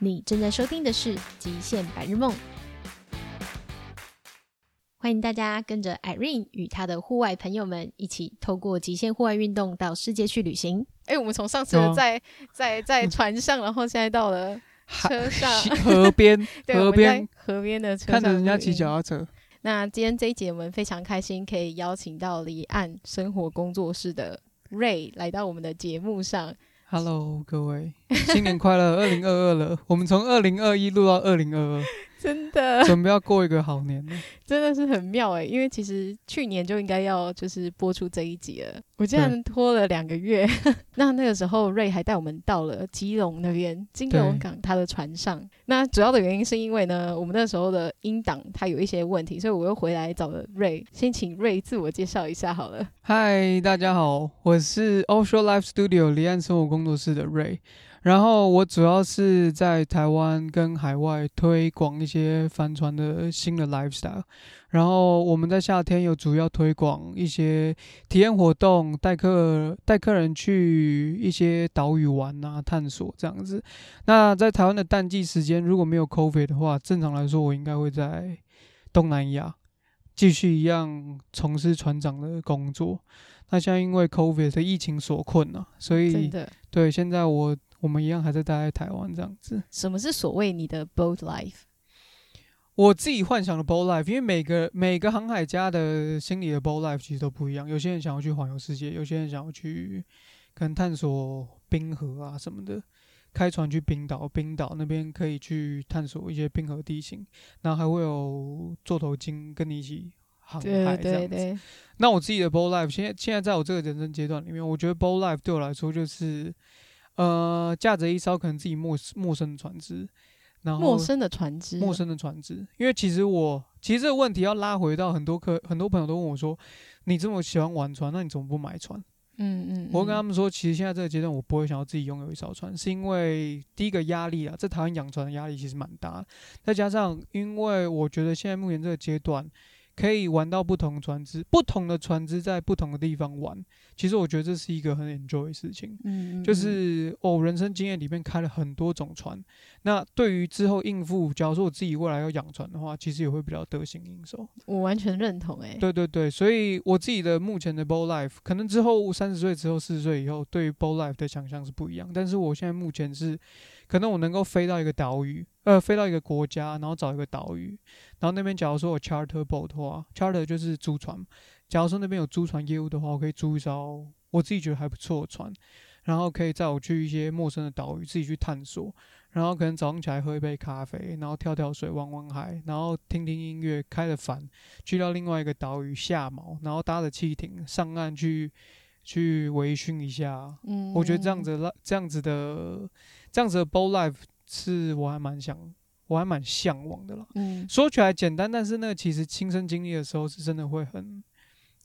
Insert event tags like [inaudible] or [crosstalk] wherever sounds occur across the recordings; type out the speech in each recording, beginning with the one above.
你正在收听的是《极限白日梦》，欢迎大家跟着 Irene 与她的户外朋友们一起透过极限户外运动到世界去旅行。哎，我们从上次在在在船上，然后现在到了车上河边，[laughs] 河边河边的车上，看着人家骑脚踏车。那今天这一节我们非常开心，可以邀请到离岸生活工作室的 Ray 来到我们的节目上。Hello，各位，新年快乐！二零二二了，我们从二零二一录到二零二二。真的准备要过一个好年了，[laughs] 真的是很妙哎！因为其实去年就应该要就是播出这一集了，我竟然拖了两个月。[laughs] 那那个时候瑞还带我们到了基隆那边金龙港他的船上。那主要的原因是因为呢，我们那时候的音档它有一些问题，所以我又回来找了瑞。先请瑞自我介绍一下好了。嗨，大家好，我是 Offshore Life Studio 离岸生活工作室的瑞。然后我主要是在台湾跟海外推广一些帆船的新的 lifestyle。然后我们在夏天有主要推广一些体验活动，带客带客人去一些岛屿玩啊，探索这样子。那在台湾的淡季时间，如果没有 COVID 的话，正常来说我应该会在东南亚继续一样从事船长的工作。那现在因为 COVID 的疫情所困啊，所以对现在我。我们一样还在待在台湾这样子。什么是所谓你的 boat life？我自己幻想的 boat life，因为每个每个航海家的心里的 boat life 其实都不一样。有些人想要去环游世界，有些人想要去可能探索冰河啊什么的，开船去冰岛，冰岛那边可以去探索一些冰河地形，然后还会有座头鲸跟你一起航海这样子。那我自己的 boat life，现在现在在我这个人生阶段里面，我觉得 boat life 对我来说就是。呃，驾着一艘可能自己陌陌生的船只，然后陌生的船只，陌生的船只。因为其实我其实这个问题要拉回到很多客很多朋友都问我说，你这么喜欢玩船，那你怎么不买船？嗯嗯，嗯，我跟他们说，其实现在这个阶段我不会想要自己拥有一艘船，是因为第一个压力啊，在台湾养船的压力其实蛮大，再加上因为我觉得现在目前这个阶段。可以玩到不同的船只，不同的船只在不同的地方玩。其实我觉得这是一个很 enjoy 的事情。嗯，嗯，就是哦，人生经验里面开了很多种船。那对于之后应付，假如说我自己未来要养船的话，其实也会比较得心应手。我完全认同诶、欸。对对对，所以我自己的目前的 boat life，可能之后三十岁之后、四十岁以后，对于 boat life 的想象是不一样。但是我现在目前是。可能我能够飞到一个岛屿，呃，飞到一个国家，然后找一个岛屿，然后那边假如说有 charter boat 的话，charter 就是租船。假如说那边有租船业务的话，我可以租一艘我自己觉得还不错的船，然后可以载我去一些陌生的岛屿，自己去探索。然后可能早上起来喝一杯咖啡，然后跳跳水、玩玩海，然后听听音乐，开着帆去到另外一个岛屿下锚，然后搭着汽艇上岸去去微醺一下。嗯，我觉得这样子，这样子的。这样子的 boat life 是我还蛮想，我还蛮向往的啦。嗯，说起来简单，但是那个其实亲身经历的时候，是真的会很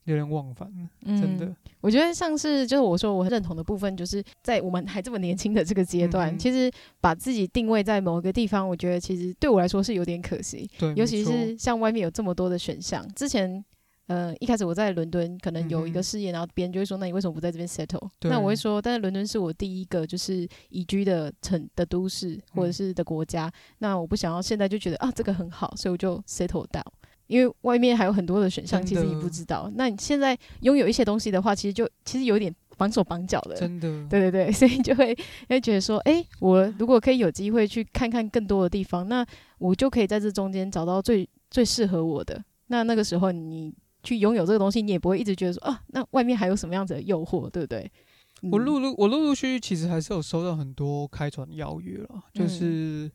有点忘返。嗯，真的。我觉得像是就是我说我认同的部分，就是在我们还这么年轻的这个阶段，嗯，其实把自己定位在某一个地方，我觉得其实对我来说是有点可惜。对，尤其是像外面有这么多的选项，之前。呃，一开始我在伦敦可能有一个事业，嗯、然后别人就会说，那你为什么不在这边 settle？那我会说，但是伦敦是我第一个就是移居的城的都市或者是的国家，嗯，那我不想要现在就觉得啊这个很好，所以我就 settle down，因为外面还有很多的选项，其实你不知道。那你现在拥有一些东西的话，其实就其实有点绑手绑脚的，真的。对对对，所以就会会觉得说，哎，欸，我如果可以有机会去看看更多的地方，那我就可以在这中间找到最最适合我的。那那个时候你。去拥有这个东西，你也不会一直觉得说啊，那外面还有什么样子的诱惑，对不对？嗯、我陆陆我陆陆续续其实还是有收到很多开船邀约了，就是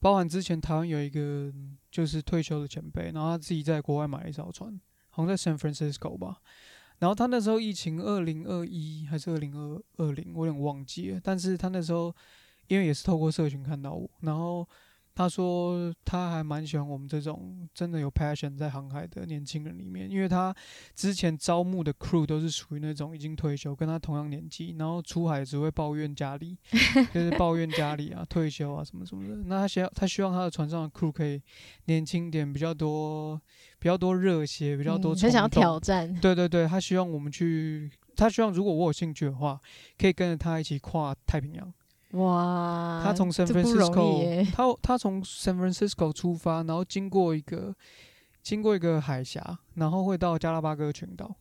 包含之前台湾有一个就是退休的前辈，然后他自己在国外买了一艘船，好像在 San Francisco 吧。然后他那时候疫情二零二一还是二零二二零，我有点忘记了。但是他那时候因为也是透过社群看到我，然后。他说他还蛮喜欢我们这种真的有 passion 在航海的年轻人里面，因为他之前招募的 crew 都是属于那种已经退休，跟他同样年纪，然后出海只会抱怨家里，[laughs] 就是抱怨家里啊，退休啊什么什么的。那他希他希望他的船上的 crew 可以年轻点，比较多比较多热血，比较多，很、嗯、想要挑战。对对对，他希望我们去，他希望如果我有兴趣的话，可以跟着他一起跨太平洋。哇，他从 San Francisco，他他从 San Francisco 出发，然后经过一个经过一个海峡，然后会到加拉巴哥群岛。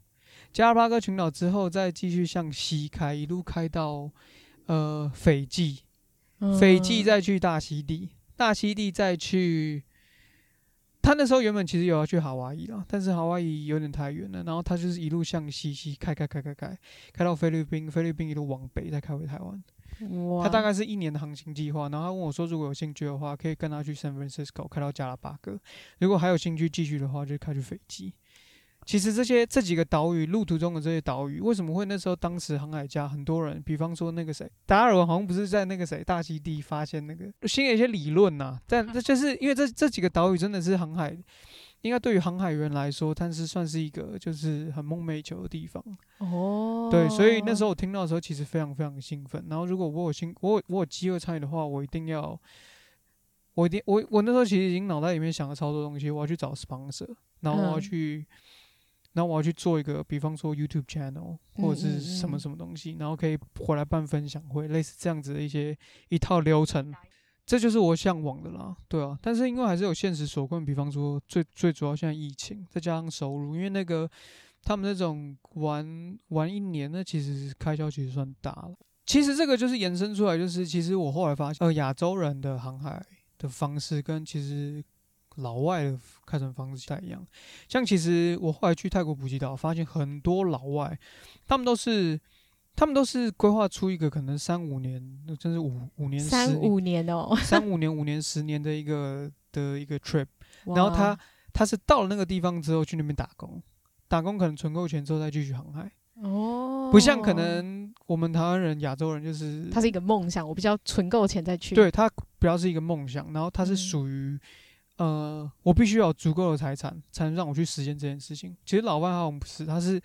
加拉巴哥群岛之后，再继续向西开，一路开到呃斐济，斐济再去大溪地，大溪地再去。他那时候原本其实有要去夏威夷啦，但是夏威夷有点太远了，然后他就是一路向西西开开开开开，开到菲律宾，菲律宾一路往北再开回台湾。他大概是一年的航行计划，然后他问我说，如果有兴趣的话，可以跟他去 San Francisco 开到加拉巴哥，如果还有兴趣继续的话，就开去斐济。其实这些这几个岛屿，路途中的这些岛屿，为什么会那时候当时航海家很多人，比方说那个谁，达尔文好像不是在那个谁大溪地发现那个，新的一些理论呐、啊，但这就是因为这这几个岛屿真的是航海，应该对于航海员来说，但是算是一个就是很梦寐以求的地方。哦，对，所以那时候我听到的时候，其实非常非常兴奋。然后如果我有兴，我有我有机会参与的话，我一定要，我一定我我那时候其实已经脑袋里面想了超多东西，我要去找 sponsor，然后我要去。嗯然后我要去做一个，比方说 YouTube channel 或者是什么什么东西，嗯嗯嗯，然后可以回来办分享会，类似这样子的一些一套流程，这就是我向往的啦，对啊。但是因为还是有现实所困，比方说最最主要现在疫情，再加上收入，因为那个他们那种玩玩一年，那其实开销其实算大了。其实这个就是延伸出来，就是其实我后来发现，呃，亚洲人的航海的方式跟其实。老外的开船方式不太一样，像其实我后来去泰国普吉岛，发现很多老外，他们都是，他们都是规划出一个可能三五年，那真是五五年、三五年哦，[laughs] 三五年、五年、十年的一个的一个 trip，然后他他是到了那个地方之后去那边打工，打工可能存够钱之后再继续航海。哦，不像可能我们台湾人、亚洲人就是，他是一个梦想，我比较存够钱再去。对，他比较是一个梦想，然后他是属于。呃，我必须要有足够的财产，才能让我去实现这件事情。其实老外好像不是，他是，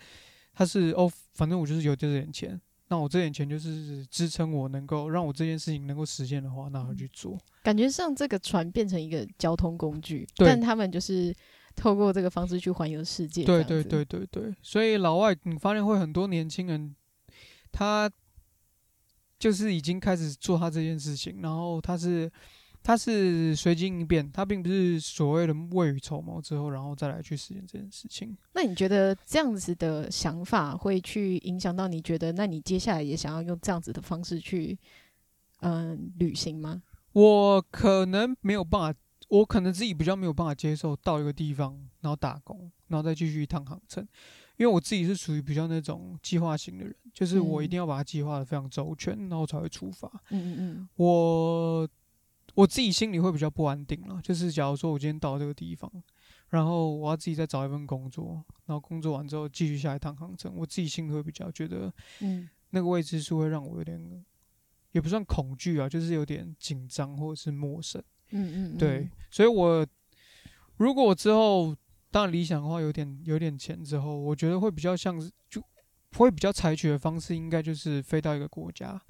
他是哦，反正我就是有这点钱，那我这点钱就是支撑我能够让我这件事情能够实现的话，那我去做。感觉上这个船变成一个交通工具，但他们就是透过这个方式去环游世界。对对对对对，所以老外你发现会很多年轻人，他就是已经开始做他这件事情，然后他是。他是随机应变，他并不是所谓的未雨绸缪之后，然后再来去实现这件事情。那你觉得这样子的想法会去影响到你觉得，那你接下来也想要用这样子的方式去，嗯、呃，旅行吗？我可能没有办法，我可能自己比较没有办法接受到一个地方，然后打工，然后再继续一趟航程，因为我自己是属于比较那种计划型的人，就是我一定要把它计划的非常周全，然后才会出发。嗯嗯嗯，我。我自己心里会比较不安定了，就是假如说我今天到这个地方，然后我要自己再找一份工作，然后工作完之后继续下一趟航程，我自己心里会比较觉得，嗯，那个未知数会让我有点，也不算恐惧啊，就是有点紧张或者是陌生，嗯嗯，嗯，对，所以我如果我之后当然理想的话，有点有点钱之后，我觉得会比较像是就会比较采取的方式，应该就是飞到一个国家，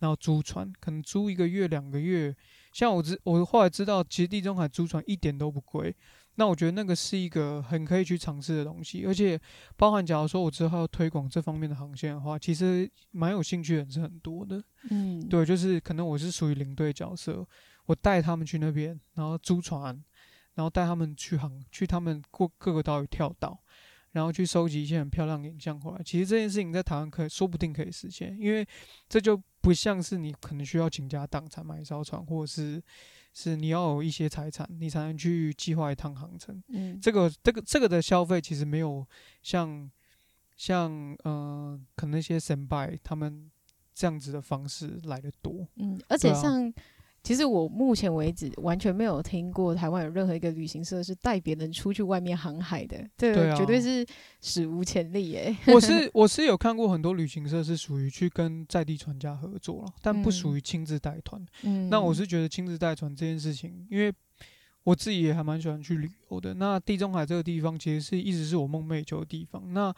然后租船，可能租一个月两个月。像我知，我后来知道，其实地中海租船一点都不贵。那我觉得那个是一个很可以去尝试的东西，而且包含假如说我之后要推广这方面的航线的话，其实蛮有兴趣的人是很多的。嗯，对，就是可能我是属于领队角色，我带他们去那边，然后租船，然后带他们去航，去他们过各个岛屿跳岛。然后去收集一些很漂亮的影像回来。其实这件事情在台湾可以说不定可以实现，因为这就不像是你可能需要倾家荡产买一艘船，或者是是你要有一些财产，你才能去计划一趟航程。嗯，这个这个这个的消费其实没有像像嗯、呃，可能那些神拜他们这样子的方式来的多。嗯，而且像。其实我目前为止完全没有听过台湾有任何一个旅行社是带别人出去外面航海的，这个绝对是史无前例耶。我是 [laughs] 我是有看过很多旅行社是属于去跟在地船家合作了，但不属于亲自带团。嗯，那我是觉得亲自带团这件事情，因为我自己也还蛮喜欢去旅游的。那地中海这个地方其实是一直是我梦寐以求的地方。那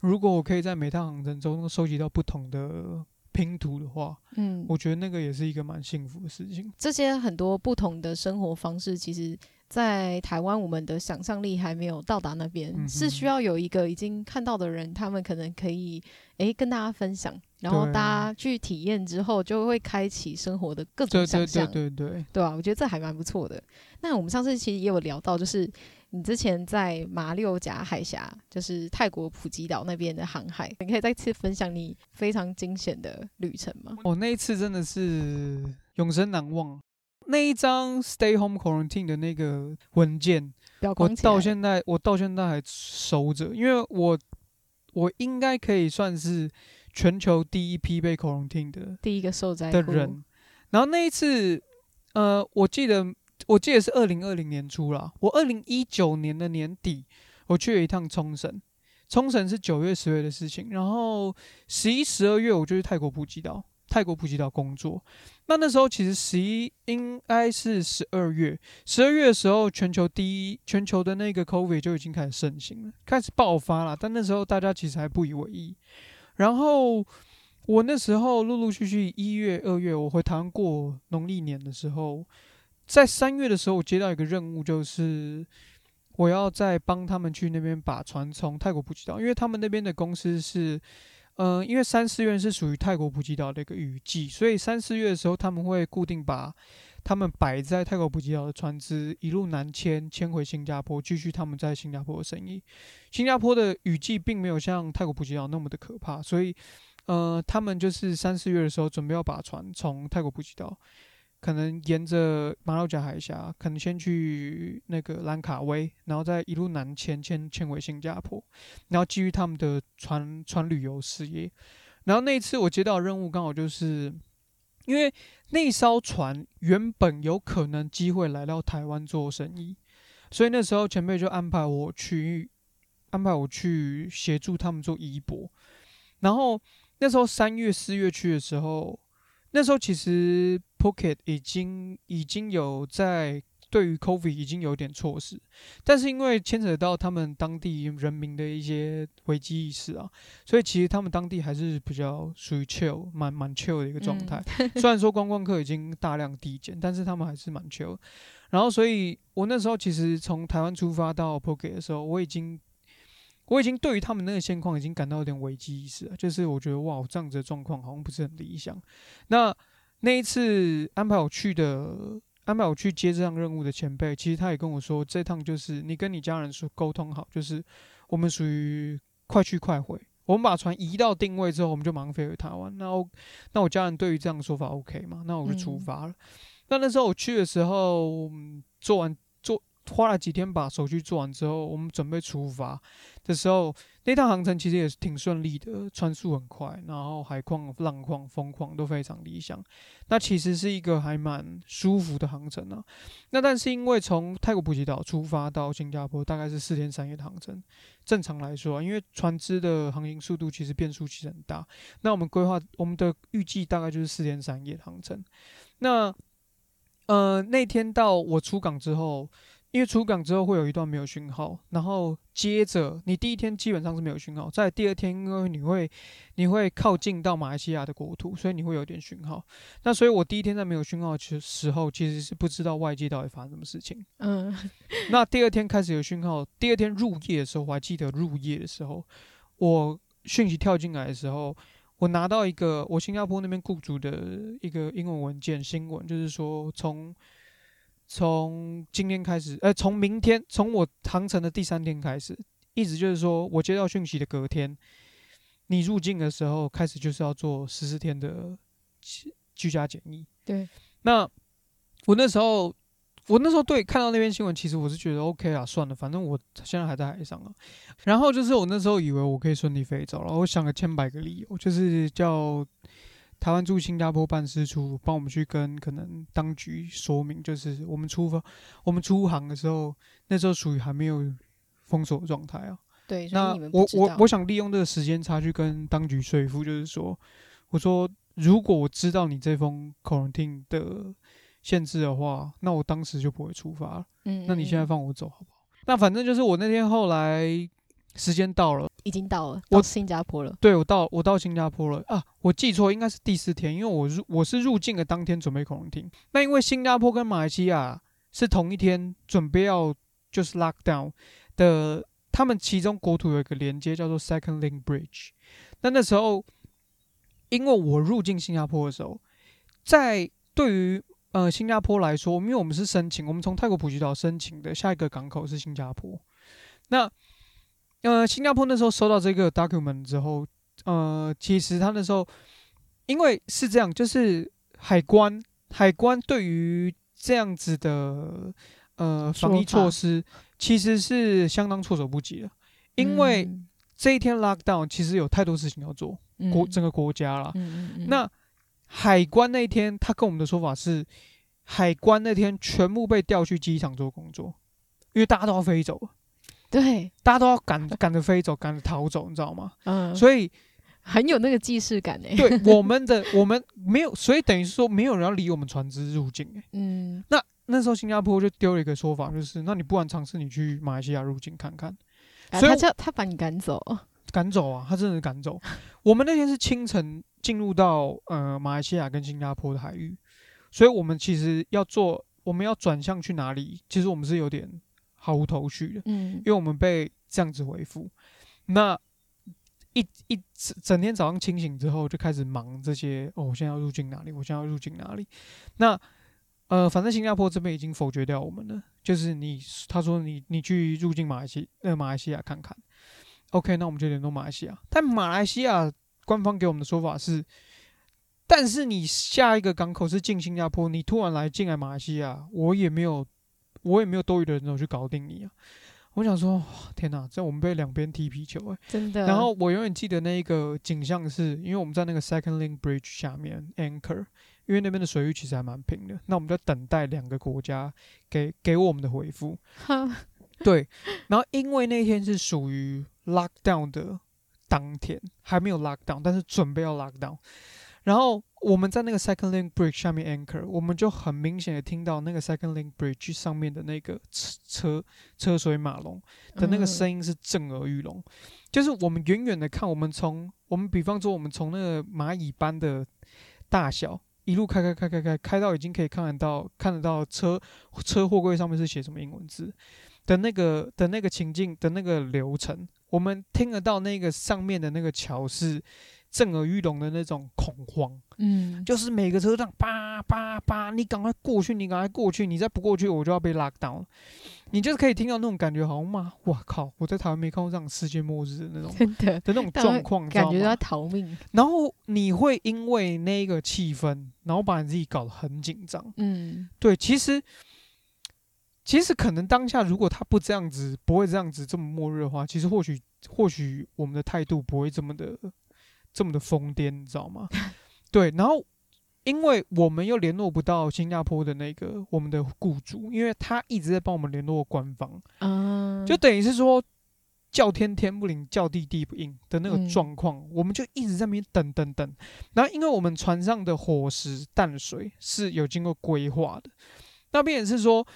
如果我可以在每趟航程中收集到不同的。拼图的话，嗯，我觉得那个也是一个蛮幸福的事情。这些很多不同的生活方式，其实在台湾，我们的想象力还没有到达那边，嗯、是需要有一个已经看到的人，他们可能可以诶跟大家分享，然后大家去体验之后，就会开启生活的各种想象，对对对对，对吧？我觉得这还蛮不错的。那我们上次其实也有聊到，就是你之前在马六甲海峡，就是泰国普吉岛那边的航海，你可以再次分享你非常惊险的旅程吗？哦，那一次真的是永生难忘。那一张 Stay Home Quarantine 的那个文件，我到现在我到现在还收着，因为我我应该可以算是全球第一批被 quarantine 的第一个受灾的人。然后那一次，呃，我记得我记得是二零二零年初啦，我二零一九年的年底我去了一趟冲绳，冲绳是九月十月的事情，然后十一十二月我就去泰国普吉岛。泰国普吉岛工作，那那时候其实十一应该是十二月，十二月的时候，全球第一全球的那个 COVID 就已经开始盛行了，开始爆发了。但那时候大家其实还不以为意。然后我那时候陆陆续续一月、二月，我回台湾过农历年的时候，在三月的时候，我接到一个任务，就是我要再帮他们去那边把船从泰国普吉岛，因为他们那边的公司是。嗯、因为三四月是属于泰国普吉岛的一个雨季，所以三四月的时候他们会固定把他们摆在泰国普吉岛的船只一路南迁，迁回新加坡，继续他们在新加坡的生意。新加坡的雨季并没有像泰国普吉岛那么的可怕，所以呃，他们就是三四月的时候准备要把船从泰国普吉岛。可能沿着马六甲海峡，可能先去那个兰卡威，然后再一路南迁迁迁回新加坡，然后继续他们的船船旅游事业。然后那一次我接到任务刚好就是，因为那艘船原本有可能机会来到台湾做生意，所以那时候前辈就安排我去安排我去协助他们做移驳。然后那时候三月四月去的时候。那时候其实 Pocket 已经已经有在对于 COVID 已经有点措施，但是因为牵扯到他们当地人民的一些危机意识啊，所以其实他们当地还是比较属于 chill，蛮蛮 chill 的一个状态。嗯、虽然说观光客已经大量递减，但是他们还是蛮 chill。然后，所以我那时候其实从台湾出发到 Pocket 的时候，我已经。我已经对于他们那个现况已经感到有点危机意识了，就是我觉得哇，这样子的状况好像不是很理想。那那一次安排我去的，安排我去接这项任务的前辈，其实他也跟我说，这趟就是你跟你家人说沟通好，就是我们属于快去快回。我们把船移到定位之后，我们就马上飞回台湾。那我那我家人对于这样的说法 OK 吗？那我就出发了。嗯、那那时候我去的时候，做完。花了几天把手续做完之后，我们准备出发的时候，那趟航程其实也是挺顺利的，船速很快，然后海况、浪况、风况都非常理想。那其实是一个还蛮舒服的航程啊。那但是因为从泰国普吉岛出发到新加坡大概是四天三夜的航程，正常来说，因为船只的航行速度其实变数其实很大。那我们规划我们的预计大概就是四天三夜的航程。那呃那天到我出港之后。因为出港之后会有一段没有讯号，然后接着你第一天基本上是没有讯号，在第二天因为你会你会靠近到马来西亚的国土，所以你会有点讯号。那所以我第一天在没有讯号的时候，其实是不知道外界到底发生什么事情。嗯，那第二天开始有讯号，第二天入夜的时候，我还记得入夜的时候，我讯息跳进来的时候，我拿到一个我新加坡那边雇主的一个英文文件新闻，就是说从。从今天开始，呃，从明天，从我航程的第三天开始，一直就是说我接到讯息的隔天，你入境的时候开始就是要做十四天的居家检疫。对，那我那时候，我那时候对看到那篇新闻，其实我是觉得 OK 啊，算了，反正我现在还在海上啊。然后就是我那时候以为我可以顺利飞走了，我想了千百个理由，就是叫。台湾驻新加坡办事处帮我们去跟可能当局说明，就是我们出发、我们出航的时候，那时候属于还没有封锁状态啊。对，那我我我想利用这个时间差去跟当局说服，就是说，我说如果我知道你这封 quarantine 的限制的话，那我当时就不会出发了。嗯，那你现在放我走好不好？那反正就是我那天后来。时间到了，已经到了，我新加坡了。对我到我到新加坡了啊！我记错，应该是第四天，因为我入我是入境的当天准备 quarantine。那因为新加坡跟马来西亚是同一天准备要就是 lock down 的，他们其中国土有一个连接叫做 Second Link Bridge。那那时候，因为我入境新加坡的时候，在对于呃新加坡来说，因为我们是申请，我们从泰国普吉岛申请的下一个港口是新加坡。那呃新加坡那时候收到这个 document 之后，呃其实他那时候因为是这样，就是海关海关对于这样子的呃防疫措施其实是相当措手不及的，因为这一天 lockdown 其实有太多事情要做，国整个国家了。那海关那一天他跟我们的说法是，海关那天全部被调去机场做工作，因为大家都要飞走，对，大家都要赶赶着飞走，赶着逃走，你知道吗？嗯，所以。很有那个既视感诶，对我们的 [laughs] 我们没有，所以等于是说没有人要理我们船只入境诶。嗯，那那时候新加坡就丢了一个说法，就是那你不然尝试你去马来西亚入境看看。啊、所以他叫他把你赶走，赶走啊，他真的是赶走。我们那天是清晨进入到呃马来西亚跟新加坡的海域，所以我们其实要做，我们要转向去哪里？其实我们是有点毫无头绪的，嗯，因为我们被这样子回复。那。一一整整天早上清醒之后就开始忙这些哦，我现在要入境哪里？我现在要入境哪里？那呃，反正新加坡这边已经否决掉我们了，就是你他说你你去入境马来西呃马来西亚看看，OK，那我们就联络马来西亚。但马来西亚官方给我们的说法是，但是你下一个港口是进新加坡，你突然来进来马来西亚，我也没有我也没有多余的人手去搞定你啊。我想说，天哪！这我们被两边踢皮球哎，真的。然后我永远记得那一个景象是，因为我们在那个 Second Link Bridge 下面 anchor，因为那边的水域其实还蛮平的。那我们在等待两个国家给给我们的回复。[laughs] 对。然后因为那天是属于 lockdown 的当天，还没有 lockdown，但是准备要 lockdown。然后我们在那个 Second Link Bridge 下面 anchor，我们就很明显的听到那个 Second Link Bridge 上面的那个车车车水马龙的那个声音是震耳欲聋。就是我们远远的看，我们从我们比方说我们从那个蚂蚁般的大小一路开开开开开开到已经可以看得到看得到车车货柜上面是写什么英文字的那个的那个情境的那个流程，我们听得到那个上面的那个桥是。震耳欲聋的那种恐慌，嗯，就是每个车站叭叭叭，你赶快过去，你赶快过去，你再不过去，我就要被 lock down。你就是可以听到那种感觉，好吗？哇靠！我在台湾没看过这样世界末日的那种 [laughs] 真的的那种状况，感觉要逃命。然后你会因为那个气氛，然后把你自己搞得很紧张。嗯，对，其实其实可能当下如果他不这样子，不会这样子这么末日的话，其实或许或许我们的态度不会这么的。这么的疯癫，你知道吗？[laughs] 对，然后因为我们又联络不到新加坡的那个我们的雇主，因为他一直在帮我们联络官方，嗯，就等于是说叫天天不灵，叫地地不应的那个状况，嗯，我们就一直在那边等等等。然后因为我们船上的伙食淡水是有经过规划的，那边也是说。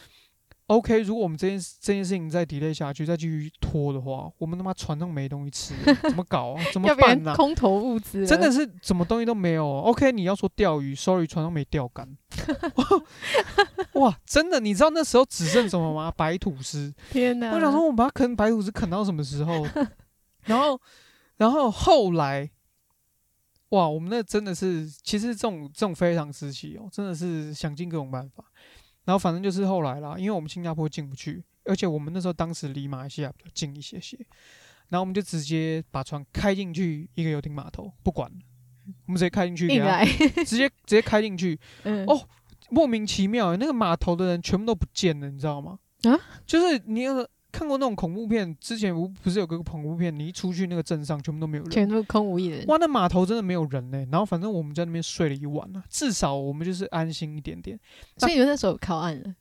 OK，如果我们这件这件事情再 delay 下去，再继续拖的话，我们他妈船上没东西吃，怎么搞啊？怎么办呢、啊？空投物资，真的是什么东西都没有。OK，你要说钓鱼，Sorry，船上没钓竿。[laughs] 哇，真的，你知道那时候只剩什么吗？白吐司。[laughs] 天哪！我想说，我们把它啃白吐司啃到什么时候？[laughs] 然后，然后后来，哇，我们那真的是，其实这种这种非常时期哦，真的是想尽各种办法。然后反正就是后来啦，因为我们新加坡进不去，而且我们那时候当时离马来西亚比较近一些些，然后我们就直接把船开进去一个游艇码头，不管了，我们直接开进去，给他直接 [laughs] 直接开进去，嗯、哦，莫名其妙，那个码头的人全部都不见了，你知道吗？啊，就是你要。看过那种恐怖片，之前不不是有个恐怖片，你一出去那个镇上全部都没有人，全都空无一人。哇，那码头真的没有人呢、欸。然后反正我们在那边睡了一晚了，至少我们就是安心一点点。所以你们那时候靠岸了，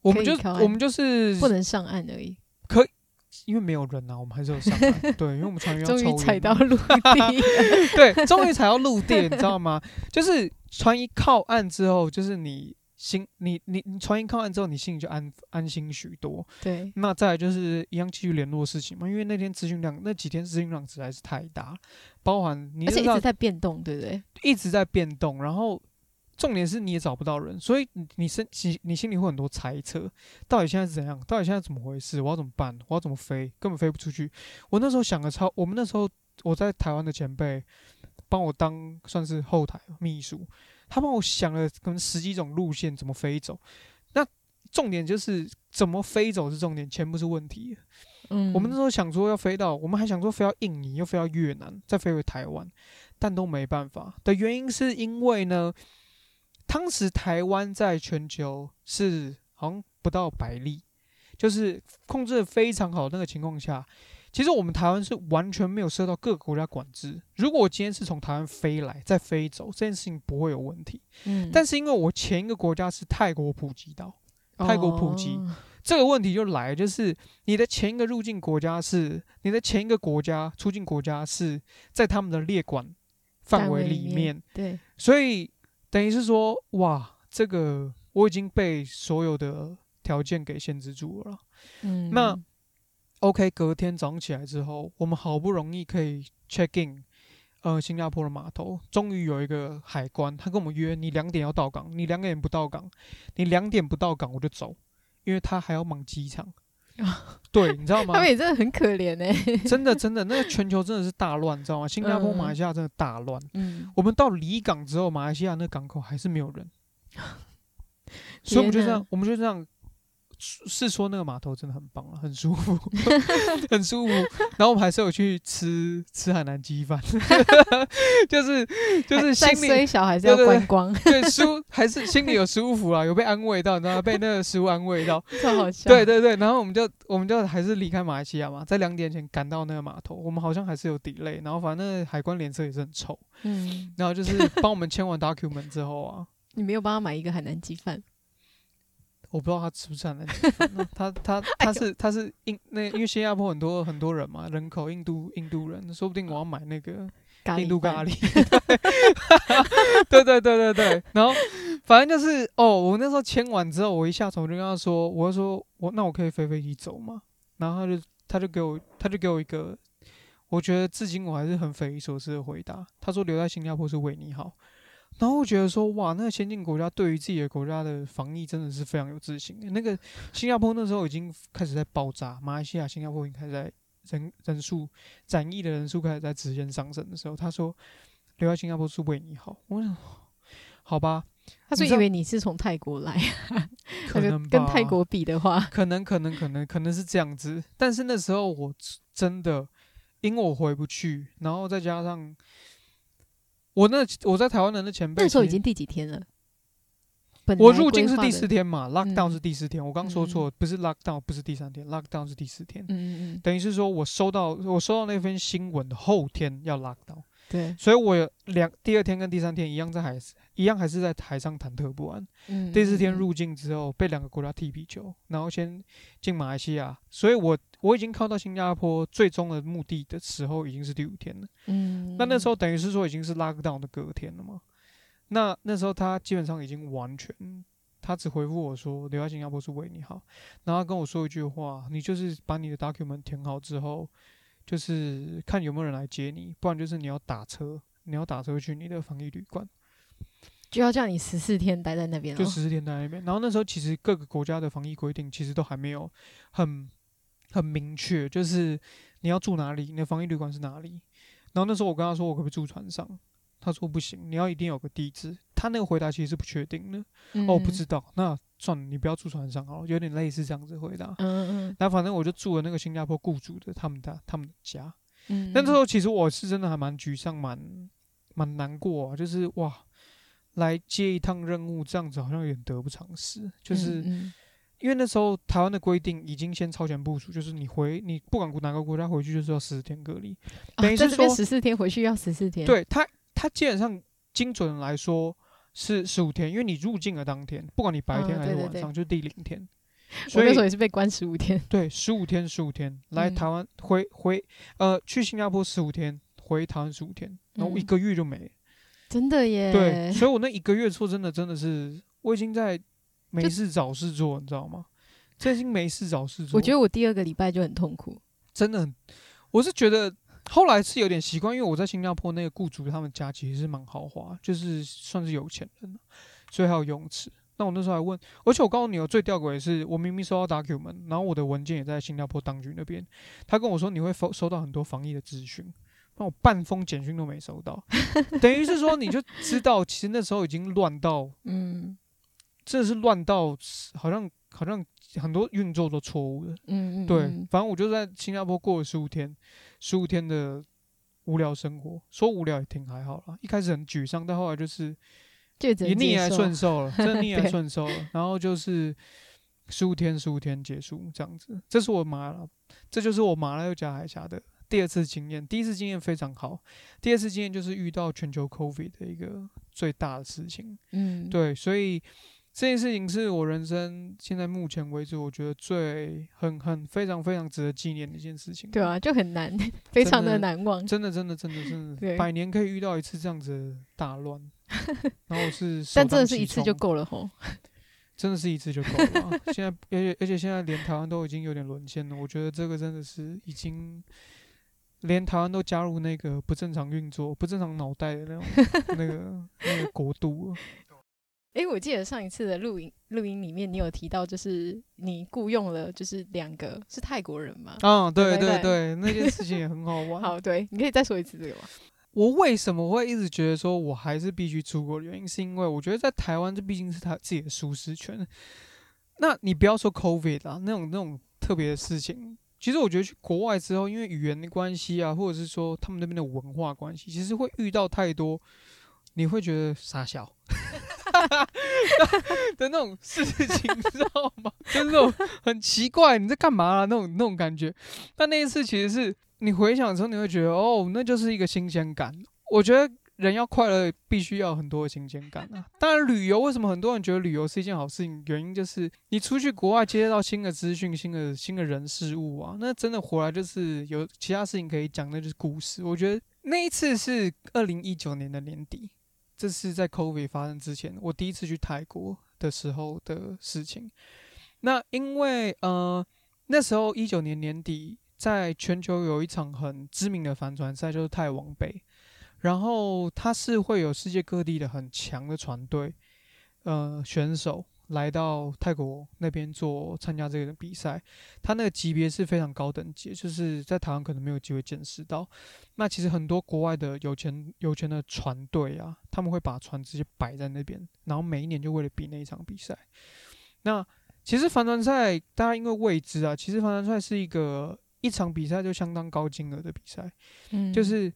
我们就我们就是不能上岸而已。可以，因为没有人啊，我们还是有上岸。[laughs] 对，因为我们。终于踩到陆地。[laughs] 对，终于踩到陆地，你知道吗？就是船一靠岸之后，就是你。心，你你你传音靠岸之后，你心里就安安心许多。对，那再来就是一样继续联络事情嘛，因为那天咨询量，那几天咨询量实在是太大，包含你而且一直在变动，对不对？一直在变动，然后重点是你也找不到人，所以你你心你你心里会很多猜测，到底现在是怎样？到底现在怎么回事？我要怎么办？我要怎么飞？根本飞不出去。我那时候想的超，我们那时候我在台湾的前辈帮我当算是后台秘书，他帮我想了可能十几种路线怎么飞走。那重点就是怎么飞走是重点，钱不是问题。嗯，我们那时候想说要飞到，我们还想说飞到印尼，又飞到越南，再飞回台湾，但都没办法的原因是因为呢。当时台湾在全球是好像不到百例，就是控制的非常好的那个情况下，其实我们台湾是完全没有受到各个国家管制。如果我今天是从台湾飞来再飞走，这件事情不会有问题。嗯，但是因为我前一个国家是泰国普吉岛，泰国普吉，哦，这个问题就来，就是你的前一个入境国家是你的前一个国家出境国家是在他们的列管范围里面，对，所以。等于是说，哇，这个我已经被所有的条件给限制住了。嗯，那 OK，隔天早上起来之后，我们好不容易可以 check in，呃，新加坡的码头，终于有一个海关，他跟我们约，你两点要到港，你两点不到港，你两点不到港我就走，因为他还要忙机场。对，你知道 [laughs] 吗？他们也真的很可怜哎、欸，真的真的，那个全球真的是大乱，你知道吗？新加坡、马来西亚真的大乱。嗯，我们到离港之后，马来西亚那港口还是没有人，[laughs] 所以我们就这样，我们就这样。是说那个码头真的很棒啊，很舒服，[laughs] 很舒服。然后我们还是有去吃吃海南鸡饭，[laughs] 就是就是心里小孩子要观光，对，舒还是心里有舒服啊，有被安慰到，然后被那个食物安慰到，[laughs] 超好笑。对对对，然后我们就我们就还是离开马来西亚嘛，在两点前赶到那个码头，我们好像还是有 delay，然后反正那个海关脸色也是很臭，嗯，然后就是帮我们签完 document 之后啊，你没有帮他买一个海南鸡饭？我不知道他吃不吃海南鸡饭，他他他是他是印那因为新加坡很多很多人嘛，人口印度印度人，说不定我要买那个印度咖喱。[laughs] 对 [laughs] 对对对对，然后反正就是哦，我那时候签完之后，我一下床我就跟他说，我就说我那我可以飞飞机走吗？然后他就他就给我他就给我一个，我觉得至今我还是很匪夷所思的回答。他说留在新加坡是为你好。然后我觉得说，哇，那个先进国家对于自己的国家的防疫真的是非常有自信。那个 [laughs] 新加坡那时候已经开始在爆炸，马来西亚、新加坡已经开始在人人数展疫的人数开始在直线上升的时候，他说留在新加坡是为你好。我想，好吧，他说以为你是从泰国来，可 [laughs] 能跟泰国比的话，可能可能可能可能是这样子。但是那时候我真的因为我回不去，然后再加上。我那我在台湾的那前辈，那时候已经第几天了？我入境是第四天嘛，lockdown 是第四天。我刚说错，不是 lockdown，不是第三天，lockdown 是第四天。嗯嗯嗯，等于是说我收到我收到那份新闻的后天要 lockdown。对，所以我两第二天跟第三天一样在海，一样还是在台上忐忑不安。嗯，第四天入境之后被两个国家踢皮球，然后先进马来西亚，所以我我已经靠到新加坡最终的目的的时候已经是第五天了。嗯，那那时候等于是说已经是 lockdown 的隔天了嘛？那那时候他基本上已经完全，他只回复我说留在新加坡是为你好，然后他跟我说一句话，你就是把你的 document 填好之后。就是看有没有人来接你，不然就是你要打车，你要打车去你的防疫旅馆，就要叫你十四天待在那边，就十四天待在那边。然后那时候其实各个国家的防疫规定其实都还没有很很明确，就是你要住哪里，你的防疫旅馆是哪里。然后那时候我跟他说，我可不可以住船上？他说不行，你要一定有个地址。他那个回答其实是不确定的。嗯、哦，不知道，那算了，你不要住船上好了，有点类似这样子回答。嗯嗯。那反正我就住了那个新加坡雇主的他们的他们的家。嗯。但那时候其实我是真的还蛮沮丧，蛮蛮难过啊。就是哇，来接一趟任务这样子好像有点得不偿失。就是因为那时候台湾的规定已经先超前部署，就是你回你不管哪个国家回去就是要十四天隔离。等于是说十四天回去要十四天。对他。他基本上精准来说是十五天，因为你入境的当天，不管你白天还是晚上，就是第零天。所以那时候也是被关十五天。对，十五天，十五天来台湾、嗯、回回呃去新加坡十五天，回台湾十五天，然后一个月就没、嗯。真的耶。对，所以我那一个月说真的真的是我已经在没事找事做，你知道吗？这已经没事找事做。我觉得我第二个礼拜就很痛苦，真的很，我是觉得。后来是有点习惯，因为我在新加坡那个雇主他们家其实是蛮豪华，就是算是有钱人，所以还有游泳池。那我那时候还问，而且我告诉你，哦最吊诡的是，我明明收到 document，然后我的文件也在新加坡当局那边，他跟我说你会收收到很多防疫的资讯，那我半封简讯都没收到，等于是说你就知道，其实那时候已经乱到，[laughs] 嗯，真的是乱到好像好像很多运作都错误的，嗯嗯，对，反正我就在新加坡过了十五天，十五天的无聊生活，说无聊也挺还好啦，一开始很沮丧，但后来就是。也逆来顺受了，真的 [laughs] 逆来顺受了。然后就是十五天，十五天结束这样子。这是我马来，这就是我马来又加海峡的第二次经验。第一次经验非常好，第二次经验就是遇到全球 COVID 的一个最大的事情。嗯，对，所以这件事情是我人生现在目前为止，我觉得最很很非常非常值得纪念的一件事情。对啊，就很难，[laughs] 非常的难忘。真的，真的，真的，真的，百年可以遇到一次这样子的大乱。[laughs] 然后是，但 [laughs] 真的是一次就够了吼，真的是一次就够了。现在，而且而且现在连台湾都已经有点沦陷了。我觉得这个真的是已经连台湾都加入那个不正常运作、不正常脑袋的那种 [laughs] 那个那个国度了。哎、欸，我记得上一次的录音录音里面，你有提到就是你雇佣了就是两个是泰国人吗？嗯，对对对，对对那件事情也很好玩。[laughs] 好，对，你可以再说一次这个吗？[laughs] 我为什么会一直觉得说我还是必须出国的原因，是因为我觉得在台湾这毕竟是他自己的舒适圈。那你不要说 COVID 啊，那种那种特别的事情，其实我觉得去国外之后，因为语言的关系啊，或者是说他们那边的文化关系，其实会遇到太多你会觉得傻笑 [laughs] 的那种事情，你知道吗？就是那种很奇怪，你在干嘛啊？那种那种感觉。但那一次其实是。你回想的时候，你会觉得哦，那就是一个新鲜感。我觉得人要快乐，必须要很多的新鲜感啊。当然，旅游为什么很多人觉得旅游是一件好事情？原因就是你出去国外接到新的资讯、新的新的人事物啊，那真的回来就是有其他事情可以讲，那就是故事。我觉得那一次是二零一九年的年底，这是在 COVID 发生之前，我第一次去泰国的时候的事情。那因为呃那时候一九年年底。在全球有一场很知名的帆船赛，就是泰王杯。然后它是会有世界各地的很强的船队，呃，选手来到泰国那边做参加这个比赛。它那个级别是非常高等级，就是在台湾可能没有机会见识到。那其实很多国外的有钱有钱的船队啊，他们会把船直接摆在那边，然后每一年就为了比那一场比赛。那其实帆船赛大家因为未知啊，其实帆船赛是一个。一场比赛就相当高金额的比赛，嗯，就是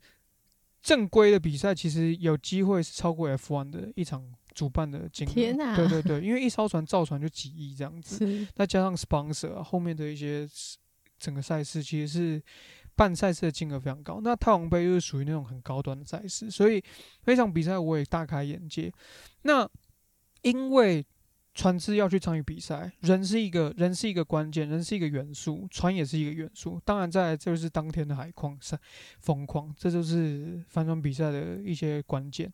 正规的比赛，其实有机会是超过 F1 的一场主办的金额。对对对，因为一艘船造船就几亿这样子，再加上 sponsor 啊，后面的一些整个赛事，其实是办赛事的金额非常高。那太王杯又是属于那种很高端的赛事，所以那场比赛我也大开眼界。那因为。船只要去参与比赛，人是一个人是一个关键，人是一个元素，船也是一个元素。当然，再来就是当天的海况是风况，这就是帆船比赛的一些关键。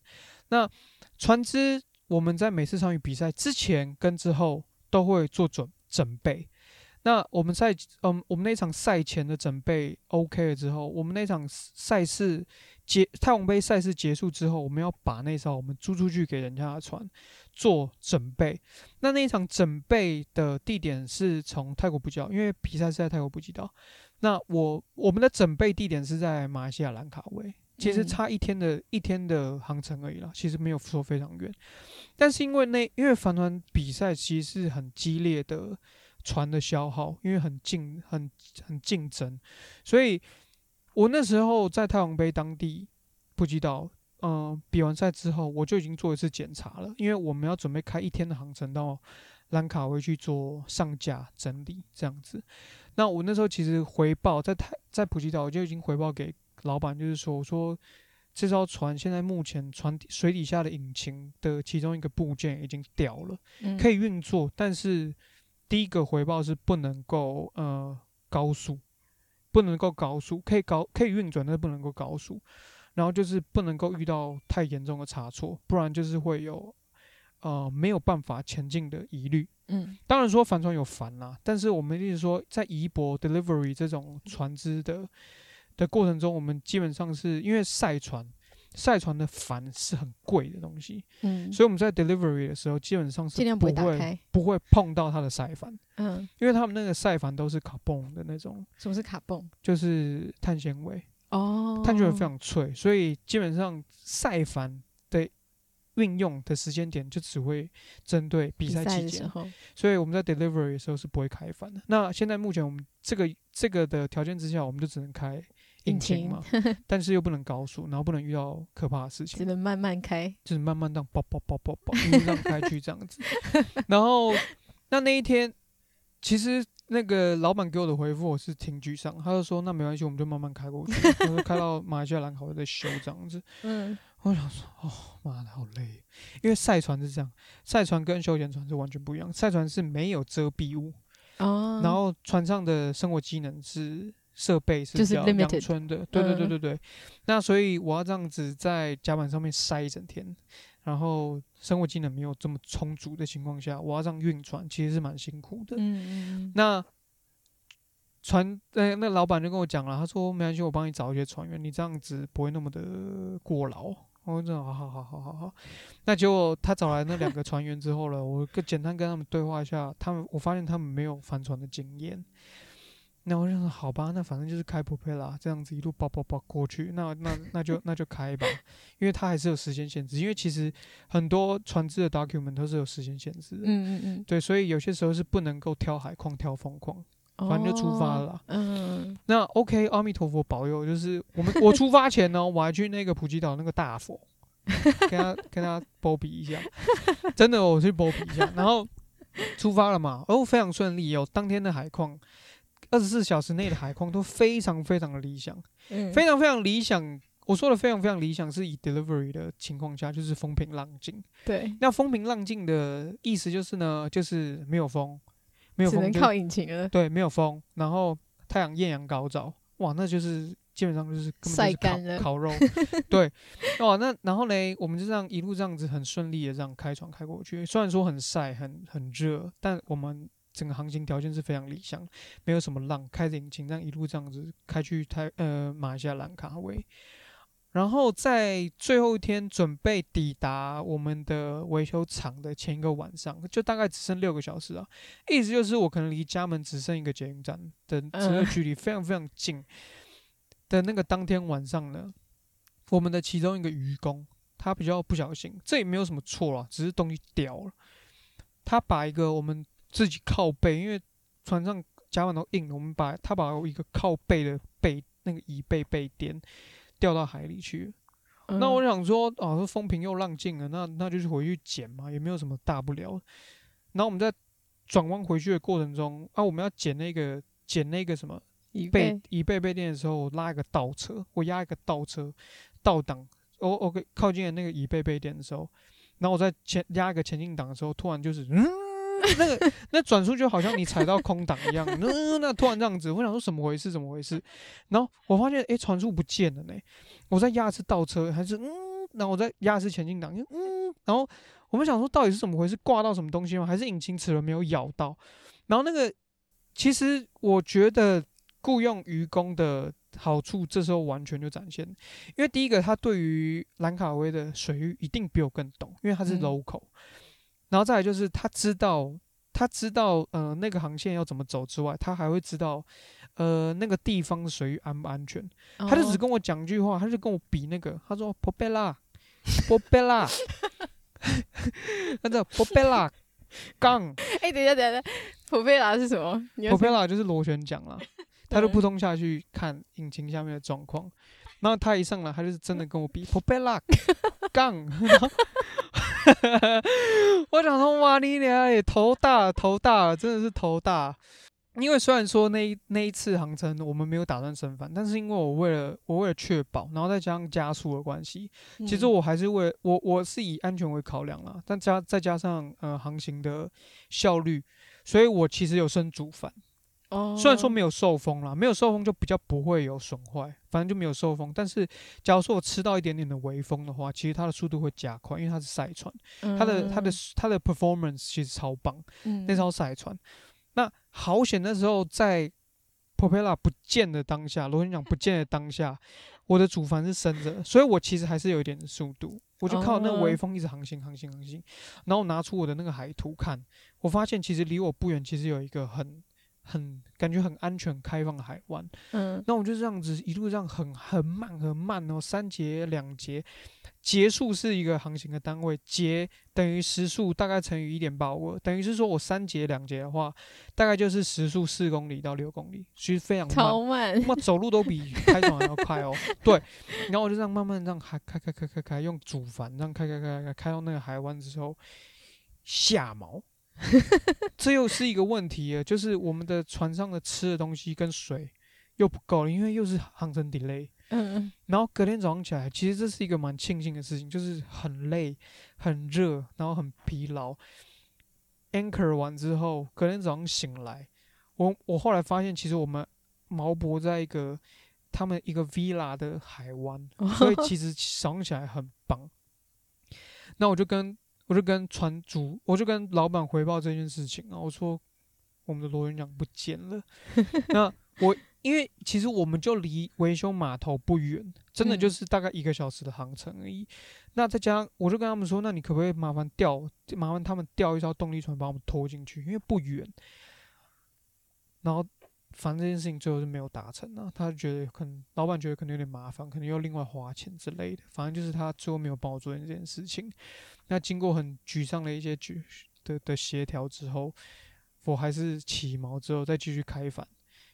那船只我们在每次参与比赛之前跟之后都会做准准备。那我们在嗯，我们那场赛前的准备 OK 了之后，我们那场赛事。结泰王杯赛事结束之后，我们要把那艘我们租出去给人家的船做准备。那那一场准备的地点是从泰国普吉岛，因为比赛是在泰国普吉岛。那我我们的准备地点是在马来西亚兰卡威，其实差一天的、嗯、一天的航程而已啦，其实没有说非常远。但是因为那因为帆船比赛其实是很激烈的船的消耗，因为很竞很很竞争，所以。我那时候在太阳杯当地，不知道，嗯，比完赛之后，我就已经做一次检查了，因为我们要准备开一天的航程到兰卡威去做上架整理这样子。那我那时候其实回报在泰在普吉岛，我就已经回报给老板，就是说，我说这艘船现在目前船底水底下的引擎的其中一个部件已经掉了，可以运作，但是第一个回报是不能够呃高速。不能够高速，可以高可以运转，但是不能够高速。然后就是不能够遇到太严重的差错，不然就是会有呃没有办法前进的疑虑。嗯，当然说帆船有帆啦，但是我们一直说在移驳 delivery 这种船只的的过程中，我们基本上是因为赛船，赛船的帆是很贵的东西，嗯，所以我们在 delivery 的时候，基本上是不会不会碰到它的赛帆，嗯，因为他们那个赛帆都是卡蹦的那种。什么是卡蹦？就是碳纤维哦，碳纤维非常脆，所以基本上赛帆的。运用的时间点就只会针对比赛期间，所以我们在 delivery 的时候是不会开帆的。那现在目前我们这个这个的条件之下，我们就只能开引擎嘛，[laughs] 但是又不能高速，然后不能遇到可怕的事情，只能慢慢开，就是慢慢这样爆爆爆爆爆一路这样开去这样子。[laughs] 然后那那一天，其实那个老板给我的回复我是挺沮丧，他就说那没关系，我们就慢慢开过去，[laughs] 就开到马来西亚兰卡威再修这样子。嗯。我想说，哦，妈的，好累，因为赛船是这样，赛船跟休闲船是完全不一样。赛船是没有遮蔽物，哦，然后船上的生活机能是设备是比较阳春的，对对对对对。那所以我要这样子在甲板上面塞一整天，然后生活技能没有这么充足的情况下，我要这样运船，其实是蛮辛苦的。嗯嗯。那船，呃，那老板就跟我讲了，他说没关系，我帮你找一些船员，你这样子不会那么的过劳。我说好好好好好好，那结果他找来那两个船员之后呢，我跟简单跟他们对话一下，他们我发现他们没有帆船的经验。那我就说好吧，那反正就是开 propeller 这样子一路包包包过去，那那那就那就开吧，因为它还是有时间限制，因为其实很多船只的 document 都是有时间限制的。嗯嗯嗯，对，所以有些时候是不能够挑海况、挑风况。反正就出发了，嗯，那 OK，阿弥陀佛保佑，就是我们我出发前呢，我还去那个普吉岛那个大佛，[laughs] 跟他跟他波比一下，真的我去波比一下，然后出发了嘛，哦，非常顺利，哦当天的海况，二十四小时内的海况都非常非常的理想，嗯，非常非常理想。我说的非常非常理想，是以 delivery 的情况下，就是风平浪静。对，那风平浪静的意思就是呢，就是没有风。没有风，只能靠引擎了。对，没有风，然后太阳艳阳高照，哇，那就是基本上就是根本就是烤，晒干了，烤肉。[laughs] 对，哇，那然后呢，我们就这样一路这样子很顺利的这样开船开过去。虽然说很晒、很很热，但我们整个航行条件是非常理想，没有什么浪，开着引擎这样一路这样子开去台呃马来西亚兰卡威。然后在最后一天准备抵达我们的维修厂的前一个晚上，就大概只剩六个小时啊，意思就是我可能离家门只剩一个捷运站的这个距离非常非常近的那个当天晚上呢，我们的其中一个渔工他比较不小心，这也没有什么错啊，只是东西掉了，他把一个我们自己靠背，因为船上甲板都硬，我们把他把一个靠背的背那个椅背背垫。掉到海里去，嗯、那我想说，啊，说风平又浪静了，那那就是回去捡嘛，也没有什么大不了。然后我们在转弯回去的过程中，啊，我们要捡那个捡那个什么椅背椅背背垫的时候，我拉一个倒车，我压一个倒车倒档，我 OK 靠近了那个椅背背垫的时候，然后我在前压一个前进档的时候，突然就是嗯。那个那转速就好像你踩到空档一样，那那突然这样子，我想说怎么回事？怎么回事？然后我发现，诶，船速不见了呢。我在压一次倒车，还是嗯，然后我在压一次前进档，嗯，然后我们想说到底是怎么回事？挂到什么东西吗？还是引擎齿轮没有咬到？然后那个其实我觉得雇佣愚公的好处，这时候完全就展现，因为第一个他对于兰卡威的水域一定比我更懂，因为他是 local。嗯然后再来就是他知道，他知道，呃，那个航线要怎么走之外，他还会知道，呃，那个地方的水域安不安全。Oh. 他就只跟我讲一句话，他就跟我比那个，他说 “Popella，Popella”，[laughs] [laughs] 他叫 “Popella”，[laughs] 杠。哎，等一下，等一下，Popella 是什么？Popella 就是螺旋桨啦。他就扑通下去看引擎下面的状况。然后他一上来，他就是真的跟我比 “Popella”，杠。[laughs] 我想说，哇，你俩也头大，头大，真的是头大。因为虽然说那一那一次航程我们没有打算升帆，但是因为我为了我为了确保，然后再加上加速的关系，其实我还是为我我是以安全为考量啦。但加再加上呃航行的效率，所以我其实有升主帆。哦，虽然说没有受风啦，没有受风就比较不会有损坏，反正就没有受风。但是，假如说我吃到一点点的微风的话，其实它的速度会加快，因为它是赛船，它的它的它的 performance 其实超棒，嗯、那艘赛船。那好险，那时候在 Propeller 不见的当下，螺旋桨不见的当下，我的主帆是升着，所以我其实还是有一点速度。我就靠那个微风一直航行，航行，航行。然后拿出我的那个海图看，我发现其实离我不远，其实有一个很。很感觉很安全、开放的海湾，嗯，那我就这样子一路这样很很慢、很慢哦，三节、两节，结束是一个航行的单位，节等于时速大概乘以一点八五，等于是说我三节、两节的话，大概就是时速四公里到六公里，其实非常慢，超慢，那走路都比开船还要快哦。[laughs] 对，然后我就这样慢慢这样开开开开开开，用主帆这样开开开开开到那个海湾之后，下锚。[laughs] 这又是一个问题，就是我们的船上的吃的东西跟水又不够了，因为又是航程 delay。嗯嗯。然后隔天早上起来，其实这是一个蛮庆幸的事情，就是很累、很热，然后很疲劳。Anchor 完之后，隔天早上醒来，我我后来发现，其实我们毛博在一个他们一个 villa 的海湾，[laughs] 所以其实早上起来很棒。那我就跟。我就跟船主，我就跟老板回报这件事情啊。我说我们的螺旋桨不见了。[laughs] 那我因为其实我们就离维修码头不远，真的就是大概一个小时的航程而已。嗯、那再加上，我就跟他们说，那你可不可以麻烦调，麻烦他们调一艘动力船把我们拖进去，因为不远。然后。反正这件事情最后是没有达成啊，他觉得可能老板觉得可能有点麻烦，可能要另外花钱之类的。反正就是他最后没有帮我做这件事情。那经过很沮丧的一些举的的协调之后，我还是起锚之后再继续开返，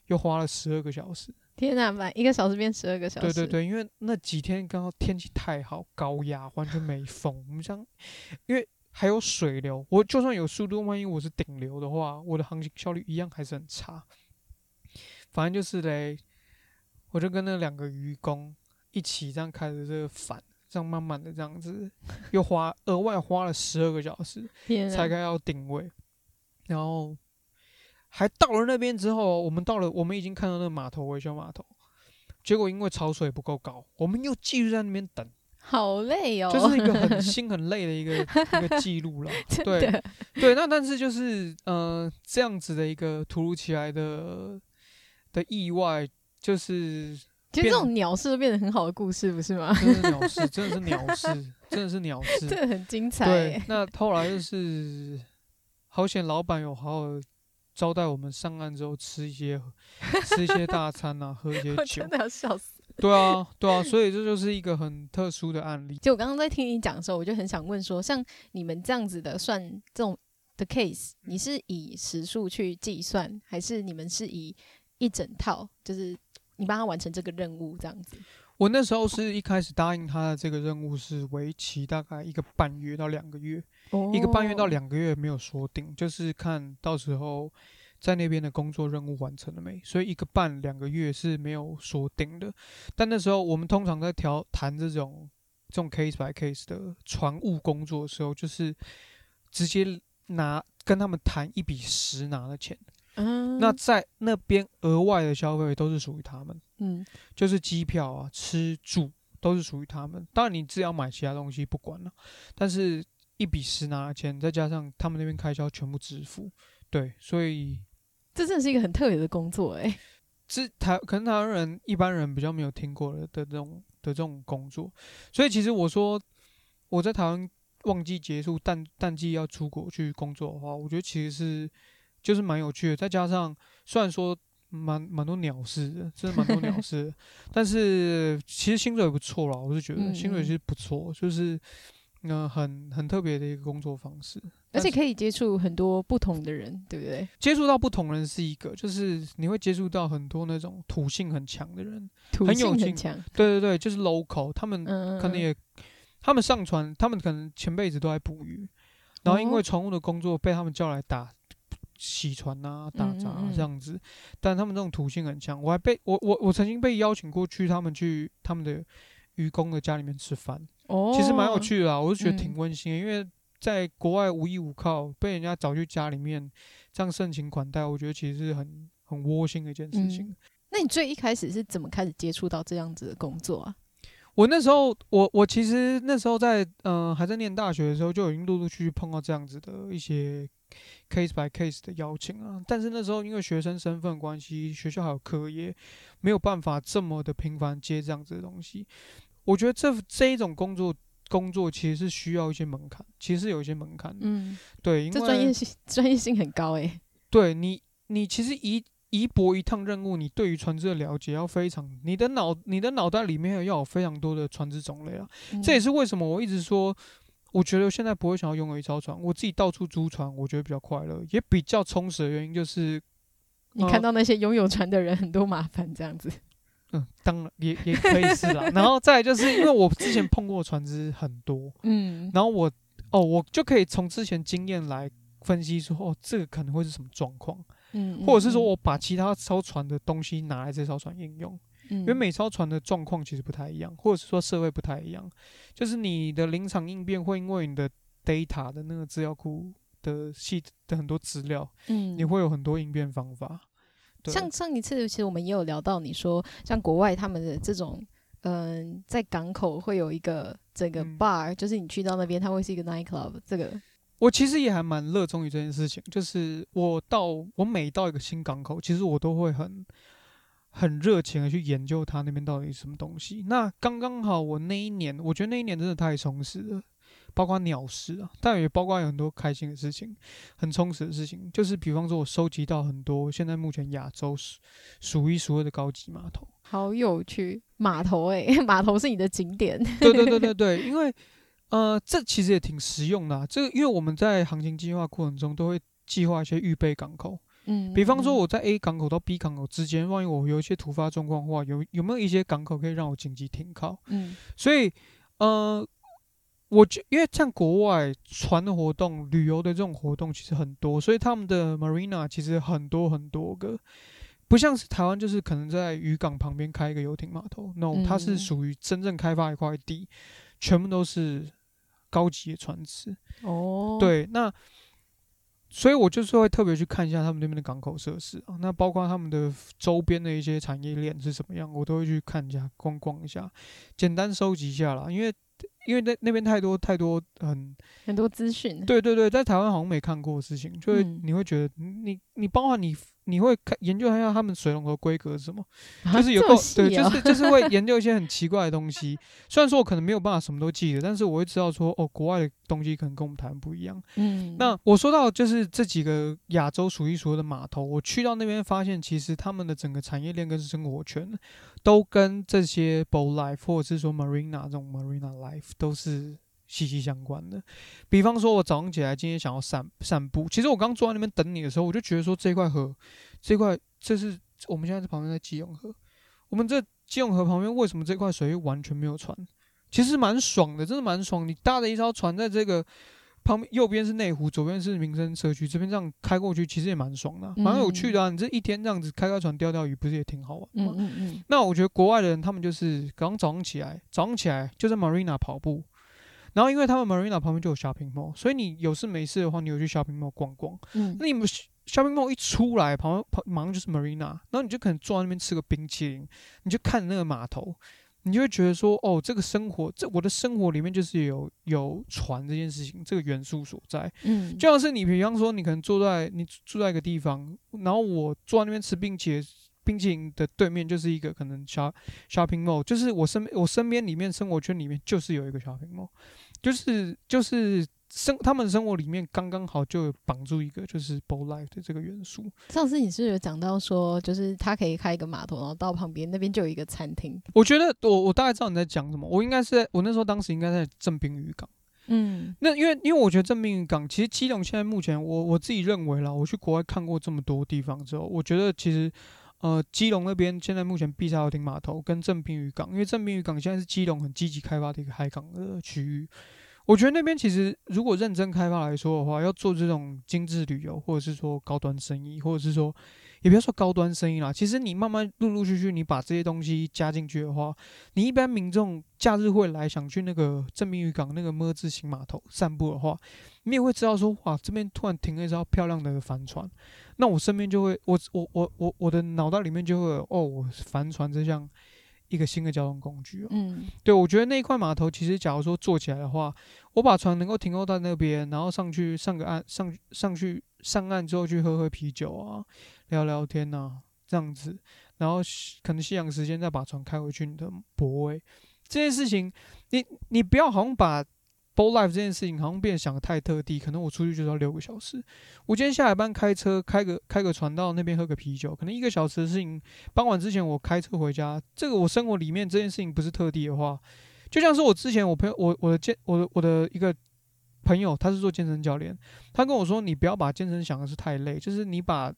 又花了十二个小时。天哪，满一个小时变十二个小时。对对对，因为那几天刚好天气太好，高压完全没风。我们像，因为还有水流，我就算有速度，万一我是顶流的话，我的航行效率一样还是很差。反正就是嘞，我就跟那两个渔工一起这样开着这个帆，这样慢慢的这样子，又花额外花了十二个小时才开到定位，然后还到了那边之后，我们到了，我们已经看到那个码头维修码头，结果因为潮水不够高，我们又继续在那边等，[laughs] 好累哦，就是一个很 [laughs] 心很累的一个 [laughs] 一个记录了，对对，那但是就是呃这样子的一个突如其来的。的意外就是，其实这种鸟事都变得很好的故事，不是吗？真的是鸟事，真的是鸟事，真的是鸟事，[laughs] 这很精彩。对，那后来就是好险，老板有好好招待我们上岸之后吃一些吃一些大餐啊，喝一些 [laughs] 酒，真的要笑死。对啊，对啊，所以这就是一个很特殊的案例。就我刚刚在听你讲的时候，我就很想问说，像你们这样子的算这种的 case，你是以时数去计算，还是你们是以？一整套就是你帮他完成这个任务这样子。我那时候是一开始答应他的这个任务是为期大概一个半月到两个月，哦、一个半月到两个月没有说定，就是看到时候在那边的工作任务完成了没，所以一个半两个月是没有说定的。但那时候我们通常在调谈这种这种 case by case 的船务工作的时候，就是直接拿跟他们谈一笔十拿的钱。嗯，那在那边额外的消费都是属于他们，嗯，就是机票啊、吃住都是属于他们。当然你自己要买其他东西不管了，但是一笔十拿的钱，再加上他们那边开销全部支付，对，所以这真的是一个很特别的工作诶、欸，是台可能台湾人一般人比较没有听过的的这种的这种工作，所以其实我说我在台湾旺季结束淡淡季要出国去工作的话，我觉得其实是。就是蛮有趣的，再加上虽然说蛮蛮多鸟事的，真的蛮多鸟事的，[laughs] 但是其实薪水也不错啦，我是觉得薪水其实不错，就是嗯、呃、很很特别的一个工作方式，而且可以接触很多不同的人，对不对？接触到不同人是一个，就是你会接触到很多那种土性很强的人，土性很强，对对对，就是 local，他们可能也嗯嗯嗯他们上船，他们可能前辈子都在捕鱼，然后因为船务的工作被他们叫来打。洗船啊，打杂啊，这样子，但他们这种土性很强。我还被我我我曾经被邀请过去他们去他们的渔工的家里面吃饭，哦，其实蛮有趣的啊，我就觉得挺温馨的，嗯，因为在国外无依无靠，被人家找去家里面这样盛情款待，我觉得其实是很很窝心的一件事情。嗯。那你最一开始是怎么开始接触到这样子的工作啊？我那时候，我我其实那时候在嗯、呃、还在念大学的时候，就已经陆陆续续碰到这样子的一些 case by case 的邀请啊。但是那时候因为学生身份关系，学校还有课业，没有办法这么的频繁接这样子的东西。我觉得这这一种工作工作其实是需要一些门槛，其实是有一些门槛。嗯，对，因为这专业性 [laughs] 专业性很高诶、欸。对你，你其实一。一搏一趟任务，你对于船只的了解要非常，你的脑你的脑袋里面要有非常多的船只种类啊。嗯、这也是为什么我一直说，我觉得现在不会想要拥有一艘船，我自己到处租船，我觉得比较快乐，也比较充实的原因就是，你看到那些拥有船的人很多麻烦这样子。嗯，当然也也可以是啦。然后再就是因为我之前碰过船只很多，[laughs] 嗯，然后我哦，我就可以从之前经验来分析说，哦，这个可能会是什么状况。嗯，或者是说我把其他艘船的东西拿来这艘船应用，嗯，因为每艘船的状况其实不太一样，或者是说社会不太一样，就是你的临场应变会因为你的 data 的那个资料库的系的很多资料，嗯，你会有很多应变方法。像上一次其实我们也有聊到，你说像国外他们的这种，嗯、呃，在港口会有一个整个 bar，、嗯、就是你去到那边，它会是一个 night club，这个。我其实也还蛮热衷于这件事情，就是我到我每到一个新港口，其实我都会很很热情的去研究它那边到底是什么东西。那刚刚好，我那一年，我觉得那一年真的太充实了，包括鸟事啊，但也包括有很多开心的事情，很充实的事情。就是比方说，我收集到很多现在目前亚洲数数一数二的高级码头，好有趣，码头诶、欸，[laughs] 码头是你的景点。对对对对对，因为。呃，这其实也挺实用的啊。这个，因为我们在航行计划过程中都会计划一些预备港口。嗯，比方说我在 A 港口到 B 港口之间，万一我有一些突发状况的话，有有没有一些港口可以让我紧急停靠？嗯，所以呃，我就因为像国外船的活动、旅游的这种活动其实很多，所以他们的 marina 其实很多很多个，不像是台湾，就是可能在渔港旁边开一个游艇码头。No，它是属于真正开发一块地。全部都是高级的船只。哦，对，那所以我就是会特别去看一下他们那边的港口设施啊，那包括他们的周边的一些产业链是什么样，我都会去看一下、逛逛一下，简单收集一下啦，因为因为那那边太多太多很很多资讯，对对对，在台湾好像没看过的事情，就会你会觉得你你包括你。你会看研究一下他们水龙头规格是什么？就是有够、啊、对，就是 [laughs] 就是会研究一些很奇怪的东西。虽然说我可能没有办法什么都记得，但是我会知道说哦，国外的东西可能跟我们台湾不一样。嗯，那我说到就是这几个亚洲数一数二的码头，我去到那边发现，其实他们的整个产业链跟生活圈都跟这些 boat life 或者是说 marina 这种 marina life 都是。息息相关的，比方说，我早上起来今天想要散散步，其实我刚坐在那边等你的时候，我就觉得说这块河，这块这是我们现在在旁边在基隆河，我们这基隆河旁边为什么这块水域完全没有船？其实蛮爽的，真的蛮爽。你搭着一艘船在这个旁边，右边是内湖，左边是民生社区，这边这样开过去，其实也蛮爽的，蛮有趣的啊。你这一天这样子开开船钓钓鱼，不是也挺好玩吗？嗯嗯嗯。那我觉得国外的人他们就是刚早上起来，早上起来就在 Marina 跑步。然后，因为他们 Marina 旁边就有 shopping mall，所以你有事没事的话，你有去 shopping mall 逛逛。嗯，那你们 shopping mall 一出来，旁边旁马上就是 Marina，然后你就可能坐在那边吃个冰淇淋，你就看那个码头，你就会觉得说，哦，这个生活，这我的生活里面就是有有船这件事情，这个元素所在。嗯，就像是你，比方说，你可能坐在你住在一个地方，然后我坐在那边吃冰淇淋。冰淇淋的对面就是一个可能 shop shopping mall，就是我身我身边里面生活圈里面就是有一个 shopping mall，就是就是生他们生活里面刚刚好就有绑住一个就是 boat life 的这个元素。上次你是有讲到说，就是他可以开一个码头，然后到旁边那边就有一个餐厅。我觉得我我大概知道你在讲什么，我应该是在我那时候当时应该在正滨渔港。嗯，那因为因为我觉得正滨渔港其实基隆现在目前我我自己认为啦，我去国外看过这么多地方之后，我觉得其实。呃，基隆那边现在目前碧沙游艇码头跟正滨渔港，因为正滨渔港现在是基隆很积极开发的一个海港的区域。我觉得那边其实如果认真开发来说的话，要做这种精致旅游，或者是说高端生意，或者是说也不要说高端生意啦，其实你慢慢陆陆续续你把这些东西加进去的话，你一般民众假日会来想去那个正明渔港那个么字形码头散步的话，你也会知道说，哇，这边突然停了一艘漂亮的帆船。那我身边就会，我我我我我的脑袋里面就会有，哦，我帆船这项一个新的交通工具。嗯，对，我觉得那一块码头其实，假如说做起来的话，我把船能够停靠在那边，然后上去上个岸，上上去上岸之后去喝喝啤酒啊，聊聊天啊，这样子，然后可能夕阳时间再把船开回去你的泊位。这件事情，你你不要好像把。Boat Life 这件事情好像变得想得太特地，可能我出去就是要六个小时。我今天下了班开车开个开个船到那边喝个啤酒，可能一个小时的事情。傍晚之前我开车回家，这个我生活里面这件事情不是特地的话，就像是我之前我朋友我我的健我的我的一个朋友，他是做健身教练，他跟我说，你不要把健身想的是太累，就是你把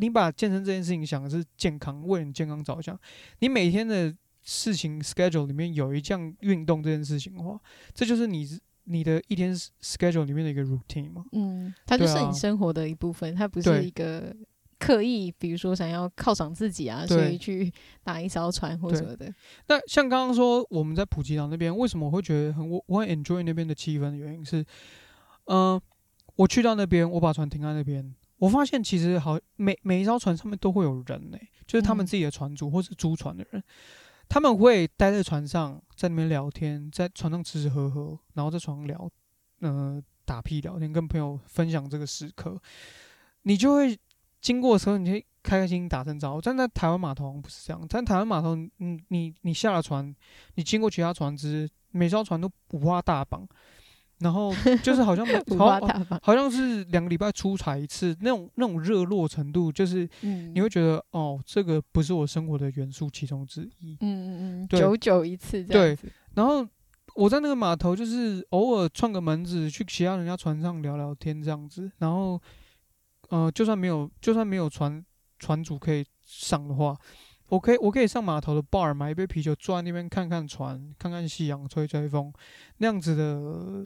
你把健身这件事情想的是健康，为你健康着想，你每天的事情 schedule 里面有一项运动这件事情的话，这就是你。你的一天 schedule 里面的一个 routine 嘛？嗯，它就是你生活的一部分，啊、它不是一个刻意，比如说想要犒赏自己啊，所以去打一艘船或什么的。那像刚刚说我们在普吉岛那边，为什么我会觉得很我我很 enjoy 那边的气氛的原因是，嗯、呃，我去到那边，我把船停在那边，我发现其实好每每一艘船上面都会有人呢、欸，就是他们自己的船主或是租船的人。嗯他们会待在船上，在那边聊天，在船上吃吃喝喝，然后在船上聊，呃，打屁聊天，跟朋友分享这个时刻。你就会经过的时候，你会开开心心打声招呼。但在台湾码头不是这样，在台湾码头，你你你下了船，你经过其他船只，每艘船都五花大绑。然后就是好像 [laughs] 好，好像是两个礼拜出差一次，那种那种热络程度，就是你会觉得、嗯、哦，这个不是我生活的元素其中之一。嗯嗯嗯，久久一次这样子。对，然后我在那个码头，就是偶尔串个门子去其他人家船上聊聊天这样子。然后，呃，就算没有就算没有船船主可以上的话，我可以我可以上码头的 bar 买一杯啤酒，坐在那边看看船，看看夕阳，吹吹风，那样子的。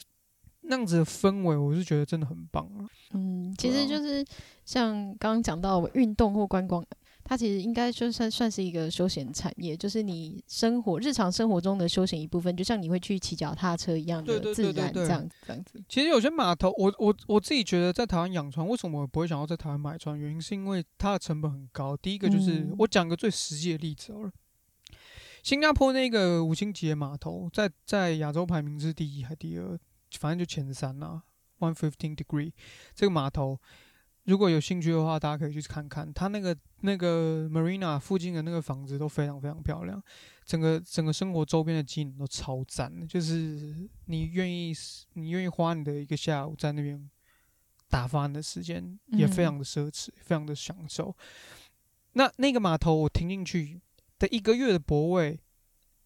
那样子的氛围，我是觉得真的很棒啊。嗯，其实就是像刚刚讲到运动或观光，它其实应该就算算是一个休闲产业，就是你生活日常生活中的休闲一部分，就像你会去骑脚踏车一样的自然这样子这样子。其实有些码头，我我我自己觉得在台湾养船，为什么我不会想要在台湾买船？原因是因为它的成本很高。第一个就是、嗯、我讲个最实际的例子好了，新加坡那个五星级的码头，在在亚洲排名是第一还第二？反正就前三啦，One Fifteen Degree 这个码头，如果有兴趣的话，大家可以去看看。它那个那个 Marina 附近的那个房子都非常非常漂亮，整个整个生活周边的机能都超赞的。就是你愿意你愿意花你的一个下午在那边打发你的时间，也非常的奢侈，嗯、非常的享受。那那个码头我停进去的一个月的泊位。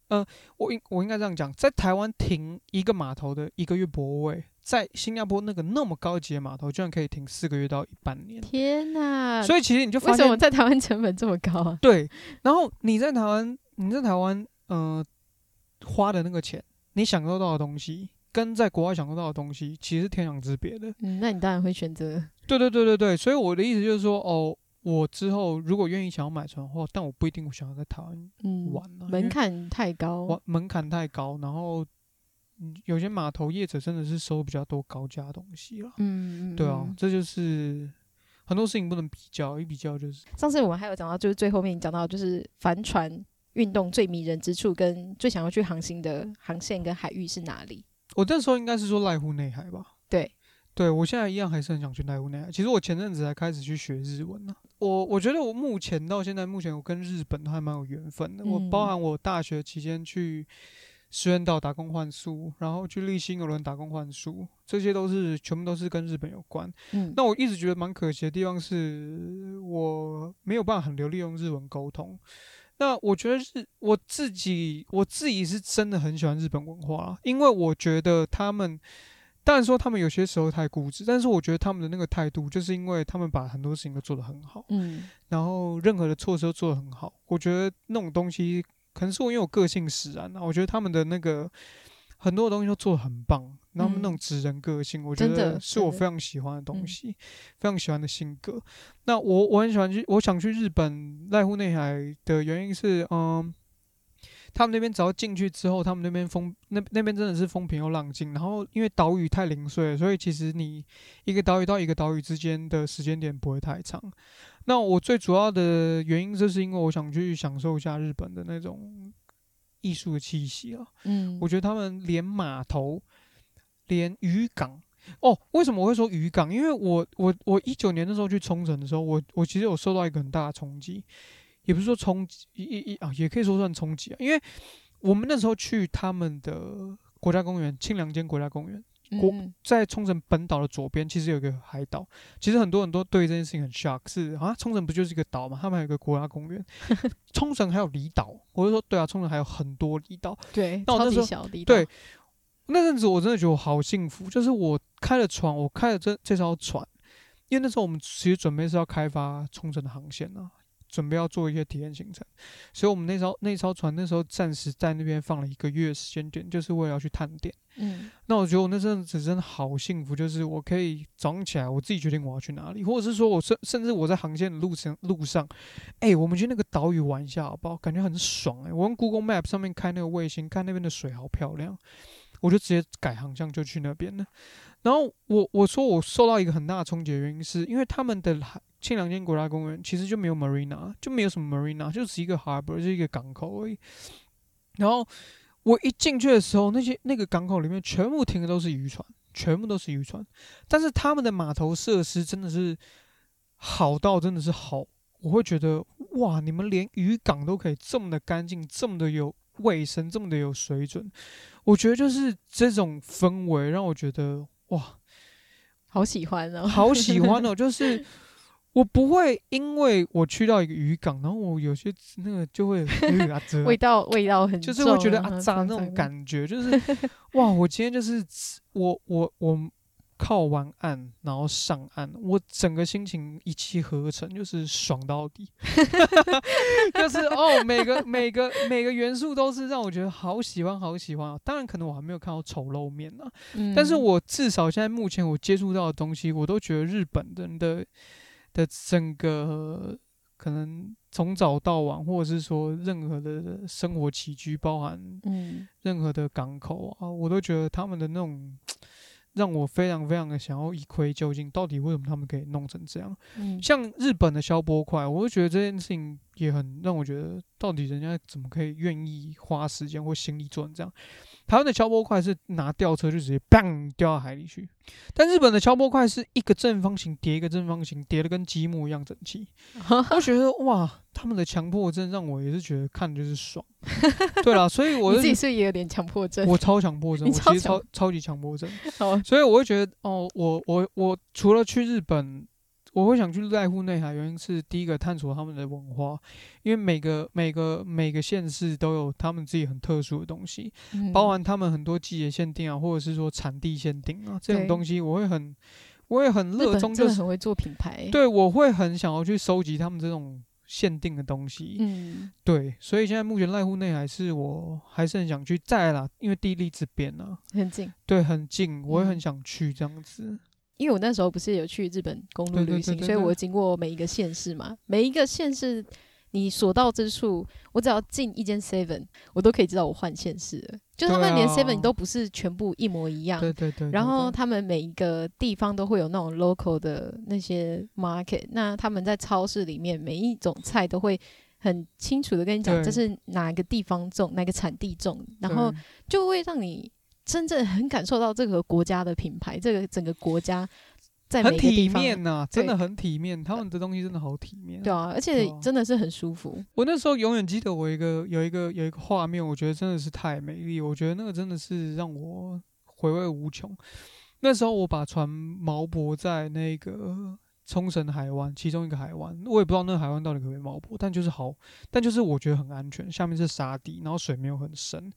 嗯、呃，我应我应该这样讲，在台湾停一个码头的一个月泊位，在新加坡那个那么高级的码头，居然可以停四个月到半年。天哪！所以其实你就发现，为什么在台湾成本这么高啊？对，然后你在台湾，你在台湾，呃，花的那个钱，你享受到的东西，跟在国外享受到的东西，其实是天壤之别的。嗯，那你当然会选择。对对对对对，所以我的意思就是说，哦。我之后如果愿意想要买船的话，但我不一定想要在台湾玩、啊嗯、门槛太高，门槛太高，然后有些码头业者真的是收比较多高价东西了。嗯，对啊，这就是很多事情不能比较，一比较就是。上次我们还有讲到，就是最后面讲到，就是帆船运动最迷人之处，跟最想要去航行的航线跟海域是哪里？我那时候应该是说濑户内海吧？对。对，我现在一样还是很想去濑户内海。其实我前阵子才开始去学日文呢、啊。我我觉得我目前到现在，目前我跟日本都还蛮有缘分的。嗯、我包含我大学期间去石垣岛打工换宿，然后去立新邮轮打工换宿，这些都是全部都是跟日本有关。嗯，那我一直觉得蛮可惜的地方是我没有办法很流利用日文沟通。那我觉得是我自己，我自己是真的很喜欢日本文化，因为我觉得他们。当然说他们有些时候太固执，但是我觉得他们的那个态度，就是因为他们把很多事情都做得很好，嗯，然后任何的措施都做得很好。我觉得那种东西，可能是我因为我个性使然啊。我觉得他们的那个很多的东西都做得很棒，然后他们那种直人个性，我觉得是我非常喜欢的东西，非常喜欢的性格。那我我很喜欢去，我想去日本濑户内海的原因是，嗯。他们那边只要进去之后，他们那边风那那边真的是风平又浪静。然后因为岛屿太零碎了，所以其实你一个岛屿到一个岛屿之间的时间点不会太长。那我最主要的原因就是因为我想去享受一下日本的那种艺术的气息啊。嗯，我觉得他们连码头、连渔港哦，为什么我会说渔港？因为我我我一九年的时候去冲绳的时候，我我其实有受到一个很大的冲击，也不是说冲击一一啊，也可以说算冲击啊，因为我们那时候去他们的国家公园——清凉间国家公园。国在冲绳本岛的左边，其实有一个海岛。其实很多人都对这件事情很 shock，是啊，冲绳不就是一个岛嘛？他们还有一个国家公园。[laughs] 冲绳还有离岛，我就说对啊，冲绳还有很多离岛。对，那我那时候。对，那阵子我真的觉得我好幸福，就是我开了船，我开了这这艘船，因为那时候我们其实准备是要开发冲绳的航线啊。准备要做一些体验行程，所以我们那艘那艘船那时候暂时在那边放了一个月时间点，就是为了要去探店。嗯，那我觉得我那阵子真的好幸福，就是我可以早上起来我自己决定我要去哪里，或者是说我甚甚至我在航线的路程路上，哎、欸，我们去那个岛屿玩一下好不好？感觉很爽哎、欸！我用 Google Map 上面开那个卫星，看那边的水好漂亮，我就直接改航向就去那边了。然后我我说我受到一个很大的冲击的原因，是因为他们的庆良间国家公园其实就没有 marina，就没有什么 marina，就是一个 harbor，就是一个港口而已。然后我一进去的时候，那些那个港口里面全部停的都是渔船，全部都是渔船。但是他们的码头设施真的是好到真的是好，我会觉得哇，你们连渔港都可以这么的干净，这么的有卫生，这么的有水准。我觉得就是这种氛围让我觉得。哇，好喜欢哦！好喜欢哦！就是我不会因为我去到一个渔港，然后我有些那个就会 [laughs] 味道味道很重，就是会觉得啊渣那种感觉，就是 [laughs] 哇！我今天就是我我我。靠完岸，然后上岸，我整个心情一气呵成，就是爽到底，[laughs] 就是哦，每个每个每个元素都是让我觉得好喜欢，好喜欢啊！当然，可能我还没有看到丑陋面呢，嗯，但是我至少现在目前我接触到的东西，我都觉得日本人的的整个可能从早到晚，或者是说任何的生活起居，包含嗯任何的港口啊，我都觉得他们的那种。让我非常非常的想要一窥究竟，到底为什么他们可以弄成这样？嗯，像日本的消波块，我就觉得这件事情也很让我觉得，到底人家怎么可以愿意花时间或心力做成这样？台湾的敲波块是拿吊车就直接砰掉到海里去，但日本的敲波块是一个正方形叠一个正方形，叠的跟积木一样整齐。[laughs] 我觉得哇，他们的强迫症让我也是觉得看就是爽。[laughs] 对啦，所以我自己是也有点强迫症，我超强迫症，我其实超超级强迫症。[laughs] 所以我会觉得哦，我我我除了去日本。我会想去濑户内海，原因是第一个探索他们的文化，因为每个每个每个县市都有他们自己很特殊的东西，嗯、包含他们很多季节限定啊，或者是说产地限定啊这种东西，我会很我也很热衷，就是很会做品牌。对，我会很想要去收集他们这种限定的东西。嗯，对，所以现在目前濑户内海是我还是很想去再啦，因为地利之便啊，很近，对，很近，我也很想去这样子。嗯因为我那时候不是有去日本公路旅行，所以我经过每一个县市嘛，每一个县市你所到之处，我只要进一间 Seven，我都可以知道我换县市了。就他们连 Seven 都不是全部一模一样，对对对。然后他们每一个地方都会有那种 local 的那些 market，那他们在超市里面每一种菜都会很清楚的跟你讲这是哪个地方种，哪个产地种，然后就会让你。真正很感受到这个国家的品牌，这个整个国家在很体面呐、啊，真的很体面。他们的东西真的好体面，对啊，而且真的是很舒服。我那时候永远记得我一个有一个有一个画面，我觉得真的是太美丽。我觉得那个真的是让我回味无穷。那时候我把船锚泊在那个冲绳海湾，其中一个海湾，我也不知道那个海湾到底可不可以锚泊，但就是好，但就是我觉得很安全，下面是沙地，然后水没有很深。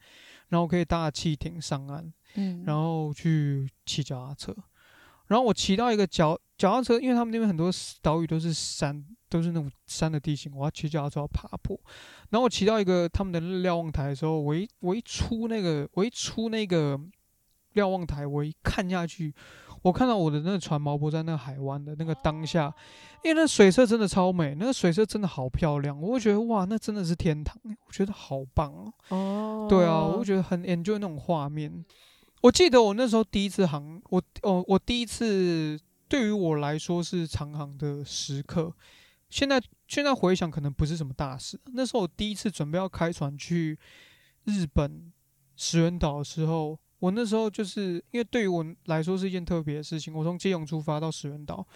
然后可以搭汽艇上岸，嗯，然后去骑脚踏车。然后我骑到一个脚脚踏车，因为他们那边很多岛屿都是山，都是那种山的地形，我要骑脚踏车要爬坡。然后我骑到一个他们的瞭望台的时候，我一我一出那个我一出那个瞭望台，我一看下去。我看到我的那个船锚泊在那个海湾的那个当下，因为那水色真的超美，那个水色真的好漂亮，我会觉得哇，那真的是天堂，我觉得好棒哦。哦，对啊，我觉得很 enjoy 那种画面。我记得我那时候第一次航，我哦，我第一次对于我来说是长航的时刻。现在现在回想，可能不是什么大事。那时候我第一次准备要开船去日本石垣岛的时候，我那时候就是因为对于我来说是一件特别的事情。我从基隆出发到石垣岛，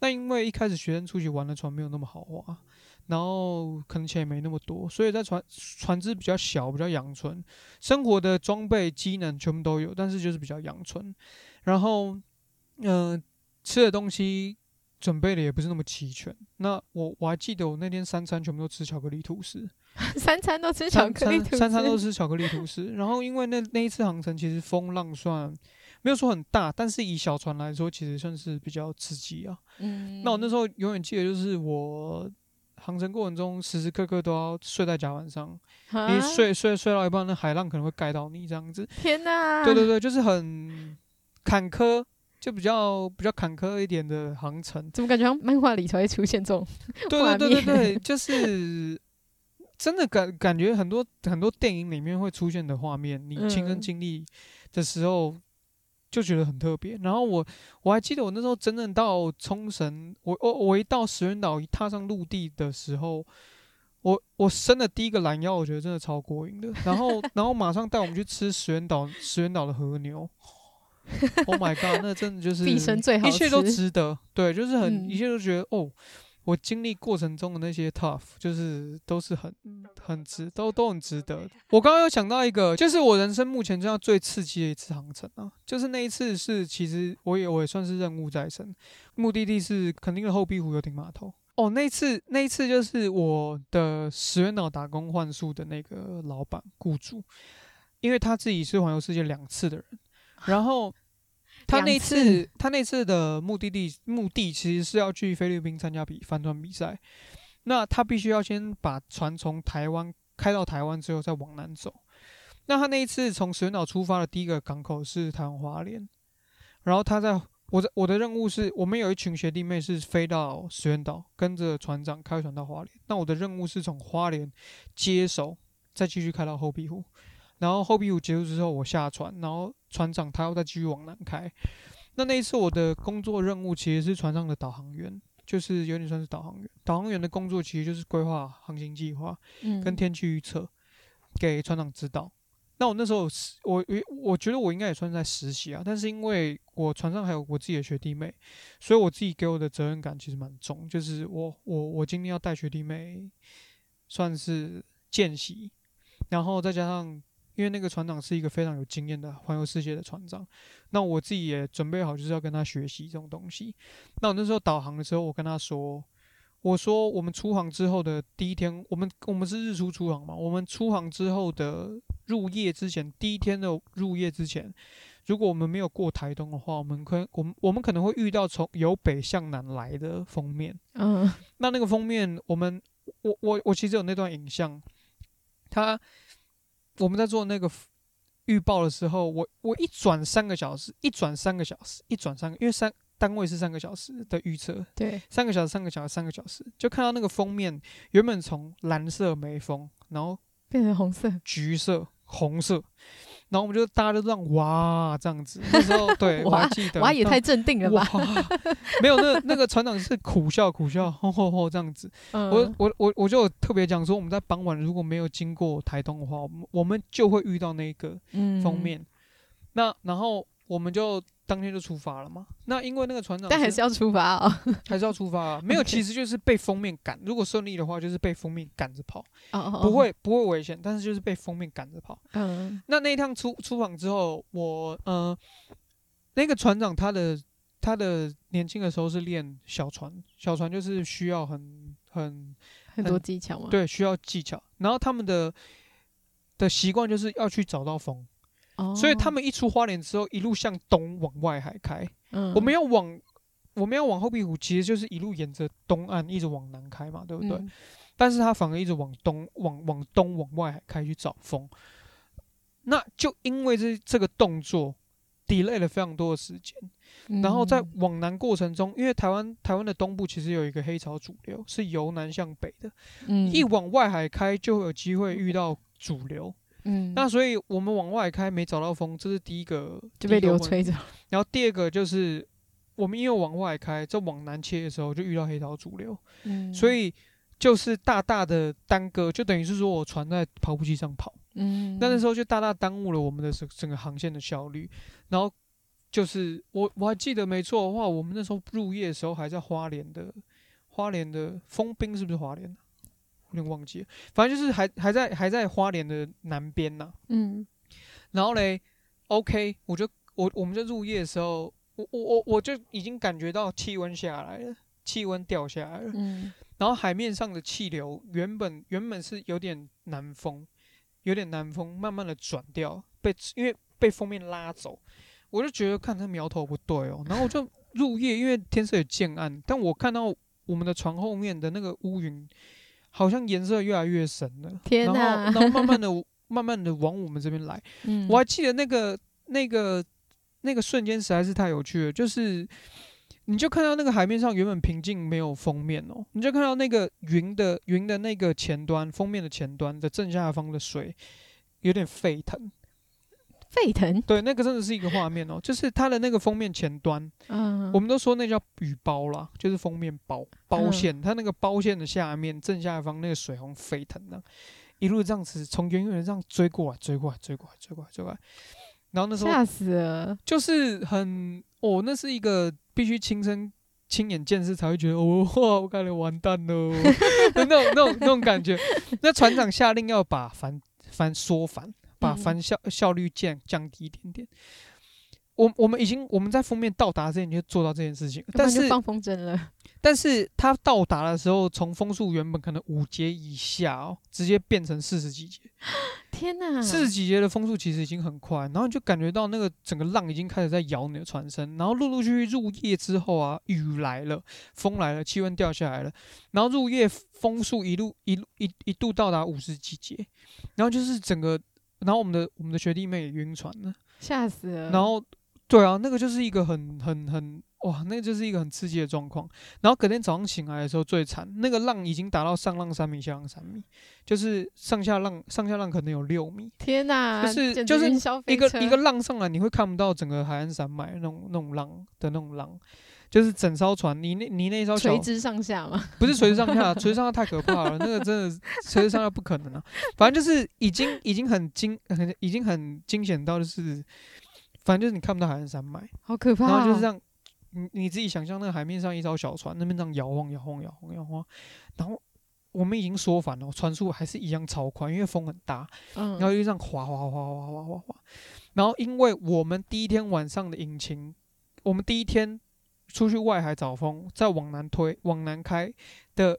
那因为一开始学生出去玩的船没有那么豪华，然后可能钱也没那么多，所以在船船只比较小，比较养存，生活的装备机能全部都有，但是就是比较养存。然后，嗯、吃的东西。准备的也不是那么齐全。那我我还记得我那天三餐全部都吃巧克力吐司，[laughs] 三餐都吃巧克力吐司，三餐都吃巧克力吐司。然后因为那那一次航程其实风浪算没有说很大，但是以小船来说，其实算是比较刺激啊。嗯，那我那时候永远记得就是我航程过程中时时刻刻都要睡在甲板上，你睡睡睡到一半，那海浪可能会盖到你这样子。天哪！对对对，就是很坎坷。就比较比较坎坷一点的航程，怎么感觉像漫画里才会出现这种？[laughs] 对对对对对，[laughs] 就是真的感感觉很多很多电影里面会出现的画面，你亲身经历的时候就觉得很特别。然后我我还记得我那时候真正到冲绳，我我我一到石垣岛一踏上陆地的时候，我我伸了第一个懒腰，我觉得真的超过瘾的。然后 [laughs] 然后马上带我们去吃石垣岛石垣岛的和牛。[laughs] Oh my god！那真的就是一切都值得，对，就是很、嗯、一切都觉得哦，我经历过程中的那些 tough，就是都是很很值，都都很值得。我刚刚有想到一个，就是我人生目前这样最刺激的一次航程啊，就是那一次是其实我也我也算是任务在身，目的地是肯定的后壁湖游艇码头。哦，那一次那一次就是我的石原岛打工换宿的那个老板雇主，因为他自己是环游世界两次的人。然后 [laughs] 他那次，他那次的目的地目的其实是要去菲律宾参加比帆船比赛。那他必须要先把船从台湾开到台湾之后再往南走。那他那一次从石垣岛出发的第一个港口是台湾花莲。然后他在我的我的任务是我们有一群学弟妹是飞到石垣岛，跟着船长开船到花莲。那我的任务是从花莲接手，再继续开到后壁湖。然后后壁湖结束之后，我下船，然后船长他要再继续往南开。那那一次我的工作任务其实是船上的导航员，就是有点算是导航员。导航员的工作其实就是规划航行计划，跟天气预测，给船长指导。那我那时候我我我觉得我应该也算在实习啊，但是因为我船上还有我自己的学弟妹，所以我自己给我的责任感其实蛮重，就是我我我今天要带学弟妹，算是见习，然后再加上。因为那个船长是一个非常有经验的环游世界的船长，那我自己也准备好就是要跟他学习这种东西。那我那时候导航的时候，我跟他说：“我说我们出航之后的第一天，我们我们是日出出航嘛，我们出航之后的入夜之前，第一天的入夜之前，如果我们没有过台东的话，我们可我们我们可能会遇到从由北向南来的封面。嗯，那那个封面，我们我我我其实有那段影像，他。”我们在做那个预报的时候，我我一转三个小时，一转三个小时，一转三个，因为三单位是三个小时的预测，对，三个小时，三个小时，三个小时，就看到那个封面原本从蓝色没风，然后变成红色、橘色、红色。然后我们就大家都这样哇，这样子。那时候 [laughs] 对，我还记得，哇，也太镇定了吧？没有，那那个船长是苦笑苦笑，吼吼吼这样子。嗯、我我我我就特别讲说，我们在傍晚如果没有经过台东的话，我们我们就会遇到那个封面。嗯、那然后我们就。当天就出发了嘛？那因为那个船长，但还是要出发啊、哦，[laughs] 还是要出发啊。没有，其实就是被封面赶。如果顺利的话，就是被封面赶着跑，不会不会危险，但是就是被封面赶着跑。嗯，那那一趟出出访之后，我呃，那个船长他的他的年轻的时候是练小船，小船就是需要很很很多技巧嘛，对，需要技巧。然后他们的的习惯就是要去找到风。所以他们一出花莲之后，一路向东往外海开。嗯，我们要往我们要往后壁湖，其实就是一路沿着东岸一直往南开嘛，对不对？嗯，但是他反而一直往东往往东往外海开去找风。那就因为这这个动作，delay 了非常多的时间。然后在往南过程中，因为台湾台湾的东部其实有一个黑潮主流，是由南向北的。嗯，一往外海开，就会有机会遇到主流。嗯，那所以我们往外开没找到风，这是第一个就被流吹着。[laughs] 然后第二个就是我们因为往外开，在往南切的时候就遇到黑潮主流，嗯，所以就是大大的耽搁，就等于是说我船在跑步机上跑，嗯，那那时候就大大耽误了我们的整整个航线的效率。然后就是我我还记得没错的话，我们那时候入夜的时候还在花莲的花莲的丰滨，是不是花莲？有点忘记了，反正就是还还在还在花莲的南边呐。嗯，然后嘞，OK，我就我我们在入夜的时候，我我我我就已经感觉到气温下来了，气温掉下来了。嗯，然后海面上的气流原本原本是有点南风，有点南风，慢慢的转掉，被因为被封面拉走，我就觉得看它苗头不对哦。然后我就入夜，因为天色也渐暗，但我看到我们的船后面的那个乌云。好像颜色越来越深了，天哪，然后然后慢慢的 [laughs] 慢慢的往我们这边来。嗯，我还记得那个那个那个瞬间实在是太有趣了，就是你就看到那个海面上原本平静没有封面哦，你就看到那个云的云的那个前端，封面的前端的正下方的水有点沸腾。沸腾，对，那个真的是一个画面哦，就是它的那个封面前端，嗯，我们都说那叫雨包啦，就是封面包包线，嗯、它那个包线的下面正下方那个水红沸腾的，一路这样子从远远的这样追过来，追过来，追过来，追过来，追过来，然后那时候吓死了，就是很哦，那是一个必须亲身亲眼见识才会觉得哦，[laughs] 哇，我感觉完蛋了，[laughs] 那种那种那种感觉，那船长下令要把帆帆缩帆。把翻效效率降降低一点点。我我们已经我们在封面到达之前就做到这件事情，但是放风筝了。但是它到达的时候，从风速原本可能五节以下哦，直接变成四十几节。[gasps] 天哪！四十几节的风速其实已经很快，然后就感觉到那个整个浪已经开始在摇你的船身，然后陆陆续续入夜之后啊，雨来了，风来了，气温掉下来了，然后入夜风速一路一路一一度到达五十几节，然后就是整个。然后我们的我们的学弟妹也晕船了，吓死了。然后，对啊，那个就是一个很很很哇，那个就是一个很刺激的状况。然后隔天早上醒来的时候最惨，那个浪已经达到上浪三米，下浪三米，就是上下浪上下浪可能有六米。天哪！就是就是一个一个浪上来，你会看不到整个海岸山脉那种那种浪的那种浪。就是整艘船，你那，你那艘垂直上下吗？[laughs] 不是垂直上下，垂直上下太可怕了，那个真的垂直上下不可能啊。反正就是已经已经很惊，很已经很惊险到就是，反正就是你看不到海岸山脉，好可怕。然后就是这样，你你自己想象那个海面上一艘小船，那边这样摇晃摇晃摇晃摇晃，然后我们已经说反了，船速还是一样超快，因为风很大，然后就这样滑滑滑滑滑滑滑，然后因为我们第一天晚上的引擎，我们第一天。出去外海找风，再往南推，往南开的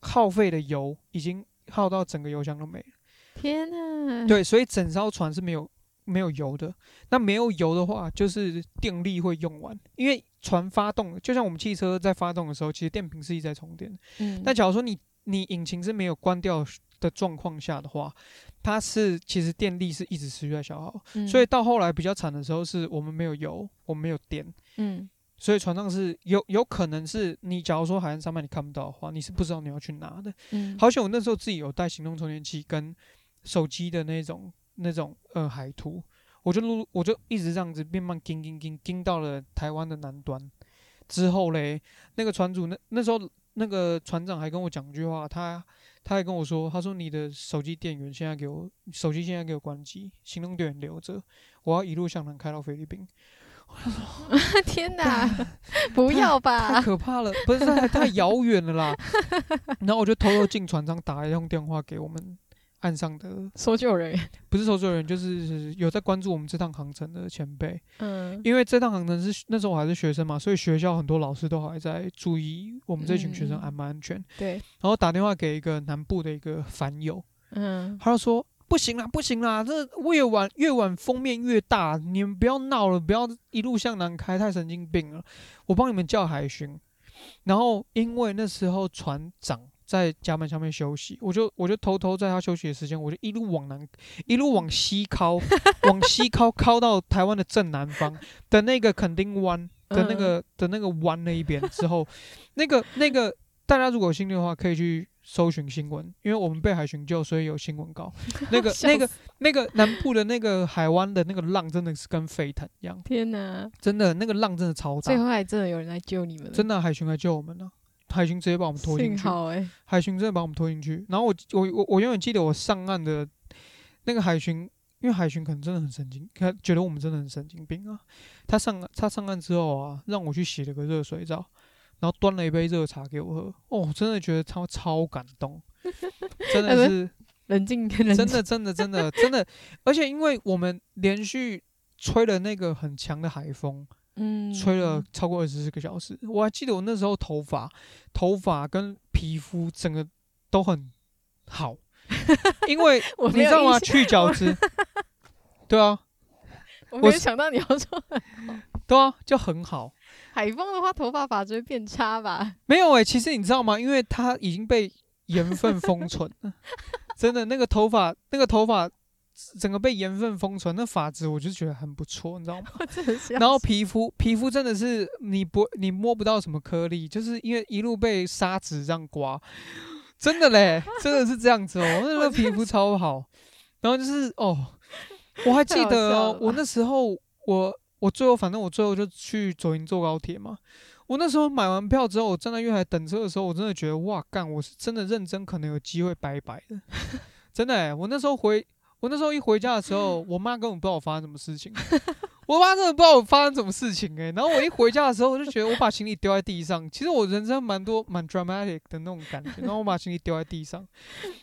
耗费的油已经耗到整个油箱都没了。天哪！对，所以整艘船是没有没有油的。那没有油的话，就是电力会用完，因为船发动，就像我们汽车在发动的时候，其实电瓶是一直在充电。嗯。那假如说你你引擎是没有关掉的状况下的话，它是其实电力是一直持续在消耗。嗯。所以到后来比较惨的时候，是我们没有油，我们没有电。嗯。所以船上是有有可能是你，假如说海岸山脉你看不到的话，你是不知道你要去哪的。嗯，好像我那时候自己有带行动充电器跟手机的那种那种呃海图，我就录我就一直这样子慢慢盯盯盯盯到了台湾的南端之后嘞，那个船主那那时候那个船长还跟我讲一句话，他他还跟我说，他说你的手机电源现在给我手机现在给我关机，行动电源留着，我要一路向南开到菲律宾。[laughs] 天哪！[laughs] 不要吧，太可怕了，不是太太遥远了啦。[laughs] 然后我就偷偷进船舱打一通电话给我们岸上的搜救人员，不是搜救人员，就是有在关注我们这趟航程的前辈。嗯，因为这趟航程是那时候我还是学生嘛，所以学校很多老师都还在注意我们这群学生安不安全。对，然后打电话给一个南部的一个帆友，嗯，他就说。不行啦，不行啦！这越晚越晚，风面越大，你们不要闹了，不要一路向南开，太神经病了。我帮你们叫海巡，然后因为那时候船长在甲板下面休息，我就我就偷偷在他休息的时间，我就一路往南，一路往西靠，[laughs] 往西靠靠到台湾的正南方的那个垦丁湾的那个的那个湾那一边之后，那个那个大家如果有兴趣的话，可以去。搜寻新闻，因为我们被海巡救，所以有新闻稿。[laughs] 那个、那个、那个南部的那个海湾的那个浪，真的是跟沸腾一样。天哪，真的那个浪真的超大。最后还真的有人来救你们。真的，海巡来救我们了。海巡直接把我们拖进去。海巡真的把我们拖进去。然后我我我我永远记得我上岸的那个海巡，因为海巡可能真的很神经，他觉得我们真的很神经病啊。他上他上岸之后啊，让我去洗了个热水澡，然后端了一杯热茶给我喝。哦，真的觉得超超感动，[laughs] 真的是冷静，真的真的真的真的，而且因为我们连续吹了那个很强的海风。[laughs] 嗯，吹了超过二十四个小时，我还记得我那时候头发、头发跟皮肤整个都很好，[laughs] 因为你知道吗？去角质，对啊，我没有想到你要说，对啊，就很好。海风的话，头发发质会变差吧？没有诶、欸，其实你知道吗？因为它已经被盐分封存了，[laughs] 真的那个头发，那个头发。整个被盐分封存，那发质我就觉得很不错，你知道吗？[laughs] 然后皮肤皮肤真的是你不你摸不到什么颗粒，就是因为一路被沙子这样刮，真的嘞，[laughs] 真的是这样子哦。那个皮肤超好，然后就是哦，我还记得哦，我那时候我我最后反正我最后就去左营坐高铁嘛。我那时候买完票之后，我站在月台等车的时候，我真的觉得哇干，我是真的认真，可能有机会拜拜的，[laughs] 真的，我那时候回。我那时候一回家的时候，我妈根本不知道我发生什么事情，[laughs] 我妈真的不知道我发生什么事情哎、欸。然后我一回家的时候，我就觉得我把行李丢在地上。其实我人生蛮多蛮 dramatic 的那种感觉。然后我把行李丢在地上，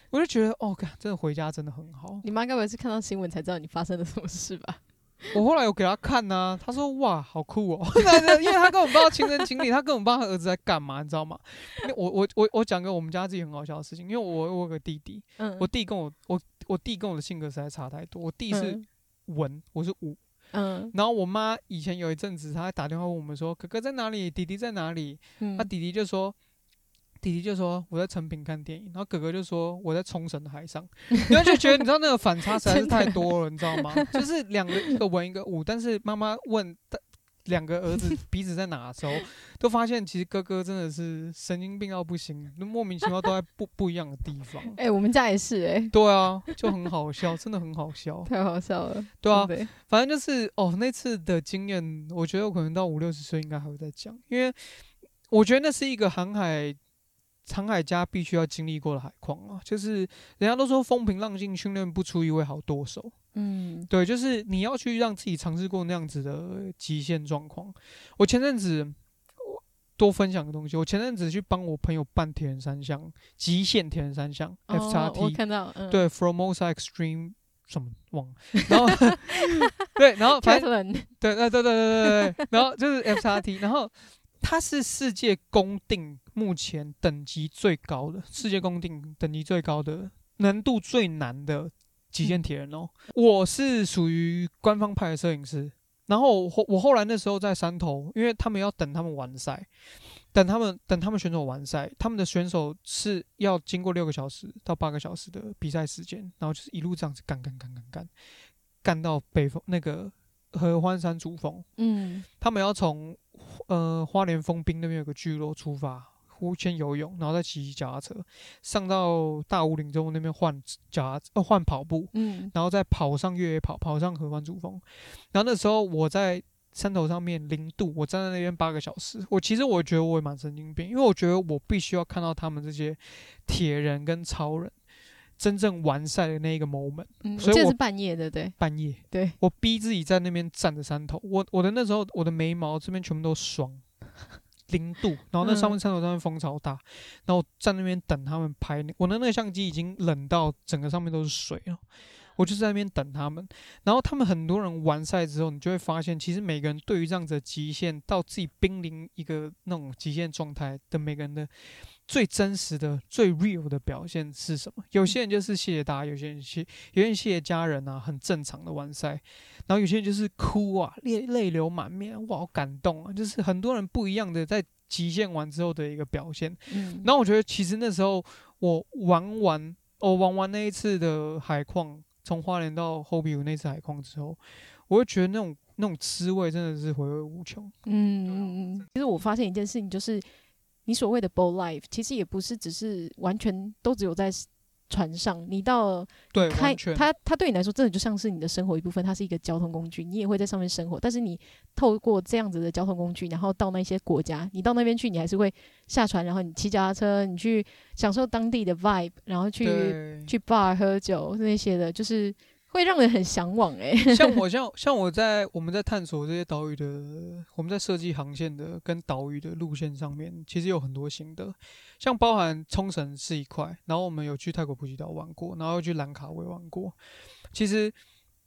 我就觉得哦，真的回家真的很好。你妈该不会是看到新闻才知道你发生了什么事吧？[laughs] 我后来有给他看呐、啊，她说哇，好酷哦，[laughs] 因为他根本不知道亲身经历，他根本不知道他儿子在干嘛，你知道吗？我我我我讲个我们家自己很好笑的事情，因为我我有个弟弟，嗯、我弟跟我我我弟跟我的性格实在差太多，我弟是文，我是武，嗯，然后我妈以前有一阵子，她还打电话问我们说，哥哥在哪里，弟弟在哪里，嗯，他弟弟就说。弟弟就说我在成品看电影，然后哥哥就说我在冲绳的海上，然后就觉得你知道那个反差实在是太多了，你知道吗？就是两个一个文一个武，但是妈妈问两个儿子彼此在哪的时候，都发现其实哥哥真的是神经病到不行，莫名其妙都在不不一样的地方。哎、欸，我们家也是哎、欸。对啊，就很好笑，真的很好笑，太好笑了。对啊，反正就是哦，那次的经验，我觉得我可能到五六十岁应该还会再讲，因为我觉得那是一个航海。航海家必须要经历过的海况啊，就是人家都说风平浪静，训练不出一位好舵手。嗯，对，就是你要去让自己尝试过那样子的极限状况。我前阵子多分享个东西，我前阵子去帮我朋友办铁人三项，极限铁人三项，F 叉 T，我看到，嗯、对，Formosa Extreme 什么忘了，然后对，然后反正对，对，对，对，对，对，对，然后就是 F 叉 T，然后。它是世界公定目前等级最高的，世界公定等级最高的难度最难的极限铁人哦。我是属于官方派的摄影师，然后我我后来那时候在山头，因为他们要等他们完赛，等他们等他们选手完赛，他们的选手是要经过六个小时到八个小时的比赛时间，然后就是一路这样子干干干干干，干到北峰那个合欢山主峰，嗯，他们要从。呃，花莲丰滨那边有个聚落，出发，先游泳，然后再骑脚踏车，上到大武岭之后那边换脚呃换跑步，嗯，然后再跑上越野跑，跑上合欢主峰。然后那时候我在山头上面零度，我站在那边八个小时。我其实我觉得我也蛮神经病，因为我觉得我必须要看到他们这些铁人跟超人。真正完赛的那一个 moment，嗯，所以我是半夜的，对，半夜，对，我逼自己在那边站着山头，我我的那时候我的眉毛这边全部都霜，[laughs] 零度，然后那上面山头上面风超大，然后我站那边等他们拍，我的那个相机已经冷到整个上面都是水了。我就在那边等他们，然后他们很多人完赛之后，你就会发现，其实每个人对于这样子的极限到自己濒临一个那种极限状态的每个人的最真实的、最 real 的表现是什么？有些人就是谢谢大家，有些人谢，有些人谢谢家人啊，很正常的完赛，然后有些人就是哭啊，泪泪流满面，哇，好感动啊！就是很多人不一样的在极限完之后的一个表现。嗯，然后我觉得其实那时候我玩完，我玩完那一次的海况。从花莲到后壁湖那次海况之后，我会觉得那种那种滋味真的是回味无穷。嗯嗯嗯。其实我发现一件事情，就是你所谓的 boat life，其实也不是只是完全都只有在船上，你到对开它它对你来说真的就像是你的生活一部分，它是一个交通工具，你也会在上面生活。但是你透过这样子的交通工具，然后到那些国家，你到那边去，你还是会下船，然后你骑脚踏车，你去享受当地的 vibe，然后去去 bar 喝酒那些的，就是。会让人很向往 [laughs] 哎，像我像像我在我们在探索这些岛屿的，我们在设计航线的跟岛屿的路线上面，其实有很多心得，像包含冲绳是一块，然后我们有去泰国普吉岛玩过，然后又去兰卡威玩过。其实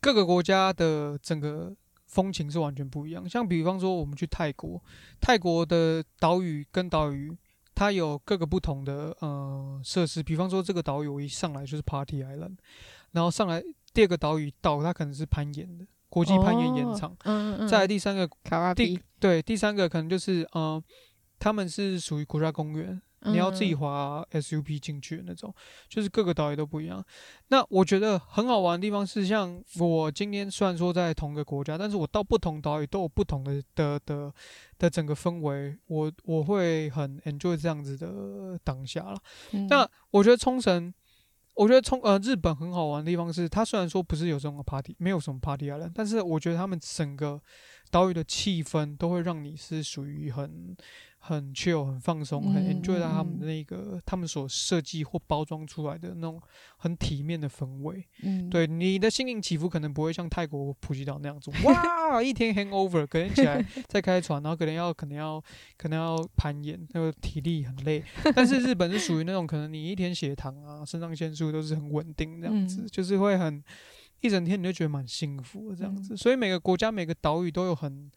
各个国家的整个风情是完全不一样。像比方说我们去泰国，泰国的岛屿跟岛屿，它有各个不同的呃设施。比方说这个岛屿我一上来就是 Party Island，然后上来。第二个岛屿岛它可能是攀岩的国际攀岩岩场，哦嗯嗯、再来第三个卡瓦比，对，第三个可能就是呃，他们是属于国家公园，嗯、你要自己滑 SUP 进去的那种，就是各个岛屿都不一样。那我觉得很好玩的地方是，像我今天虽然说在同个国家，但是我到不同岛屿都有不同的的的的整个氛围，我我会很 enjoy 这样子的当下了。嗯、那我觉得冲绳。我觉得从呃日本很好玩的地方是，它虽然说不是有这种 party，没有什么 party 啊但是我觉得他们整个岛屿的气氛都会让你是属于很。很 chill，很放松，很 enjoy 到他们的那个，嗯、他们所设计或包装出来的那种很体面的氛围。嗯，对，你的心情起伏可能不会像泰国普吉岛那样子，哇，一天 hangover，可能起来 [laughs] 再开船，然后可能要可能要可能要攀岩，那个体力很累。但是日本是属于那种可能你一天血糖啊、肾上腺素都是很稳定这样子，嗯、就是会很一整天你就觉得蛮幸福的这样子。嗯、所以每个国家每个岛屿都有很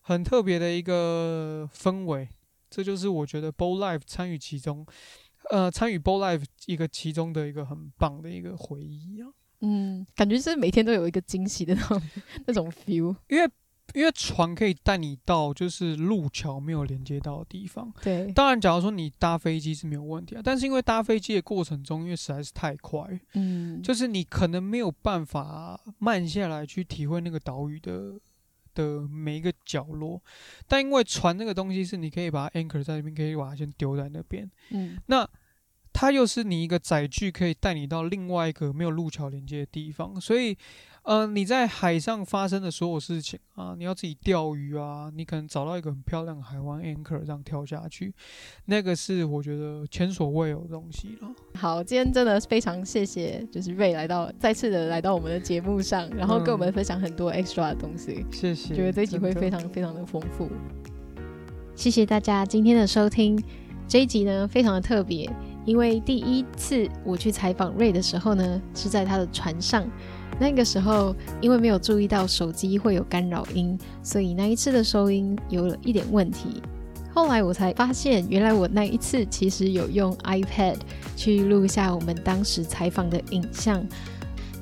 很特别的一个氛围。这就是我觉得 Boat Life 参与其中，呃，参与 Boat Life 一个其中的一个很棒的一个回忆啊。嗯，感觉是每天都有一个惊喜的那种 [laughs] 那种 feel。因为因为船可以带你到就是路桥没有连接到的地方。对。当然，假如说你搭飞机是没有问题啊，但是因为搭飞机的过程中，因为实在是太快，嗯，就是你可能没有办法慢下来去体会那个岛屿的。的每一个角落，但因为船那个东西是你可以把它 anchor 在那边，可以把它先丢在那边，嗯，那它又是你一个载具，可以带你到另外一个没有路桥连接的地方，所以。嗯、呃，你在海上发生的所有事情啊，你要自己钓鱼啊，你可能找到一个很漂亮的海湾 anchor 这样跳下去，那个是我觉得前所未有的东西了。好，今天真的非常谢谢，就是 Ray 来到再次的来到我们的节目上，然后跟我们分享很多 extra 的东西。嗯、谢谢，觉得这一集会非常非常的丰富。谢谢大家今天的收听，这一集呢非常的特别，因为第一次我去采访 Ray 的时候呢是在他的船上。那个时候，因为没有注意到手机会有干扰音，所以那一次的收音有了一点问题。后来我才发现，原来我那一次其实有用 iPad 去录下我们当时采访的影像。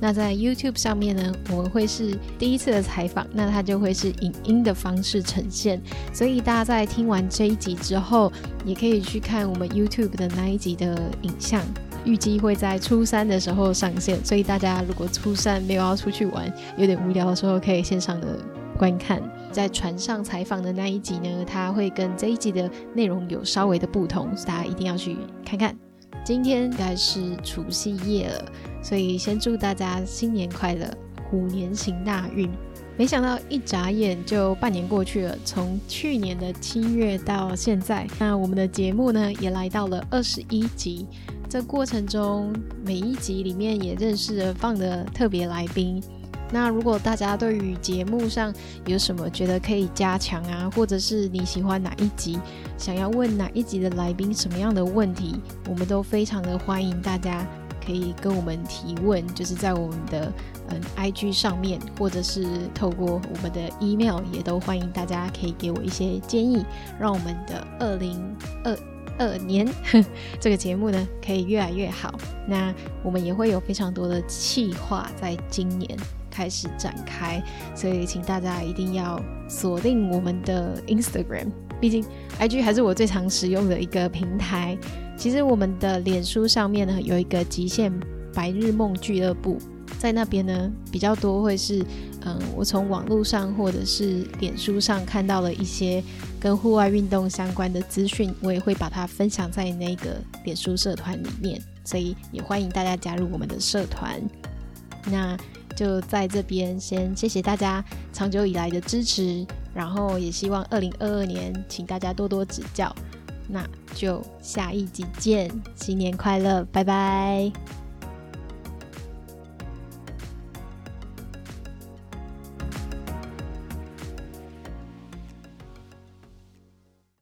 那在 YouTube 上面呢，我们会是第一次的采访，那它就会是影音的方式呈现。所以大家在听完这一集之后，也可以去看我们 YouTube 的那一集的影像。预计会在初三的时候上线，所以大家如果初三没有要出去玩，有点无聊的时候，可以线上的观看。在船上采访的那一集呢，它会跟这一集的内容有稍微的不同，大家一定要去看看。今天应该是除夕夜了，所以先祝大家新年快乐，虎年行大运。没想到一眨眼就半年过去了，从去年的七月到现在，那我们的节目呢也来到了二十一集。这过程中，每一集里面也认识了放的特别来宾。那如果大家对于节目上有什么觉得可以加强啊，或者是你喜欢哪一集，想要问哪一集的来宾什么样的问题，我们都非常的欢迎大家可以跟我们提问，就是在我们的嗯 IG 上面，或者是透过我们的 email，也都欢迎大家可以给我一些建议，让我们的二零二二年 [laughs] 这个节目呢，可以越来越好。那我们也会有非常多的企划在今年开始展开，所以请大家一定要锁定我们的 Instagram，毕竟 IG 还是我最常使用的一个平台。其实我们的脸书上面呢，有一个极限白日梦俱乐部。在那边呢，比较多会是，嗯，我从网络上或者是脸书上看到了一些跟户外运动相关的资讯，我也会把它分享在那个脸书社团里面。所以也欢迎大家加入我们的社团。那就在这边先谢谢大家长久以来的支持，然后也希望二零二二年请大家多多指教。那就下一集见，新年快乐，拜拜。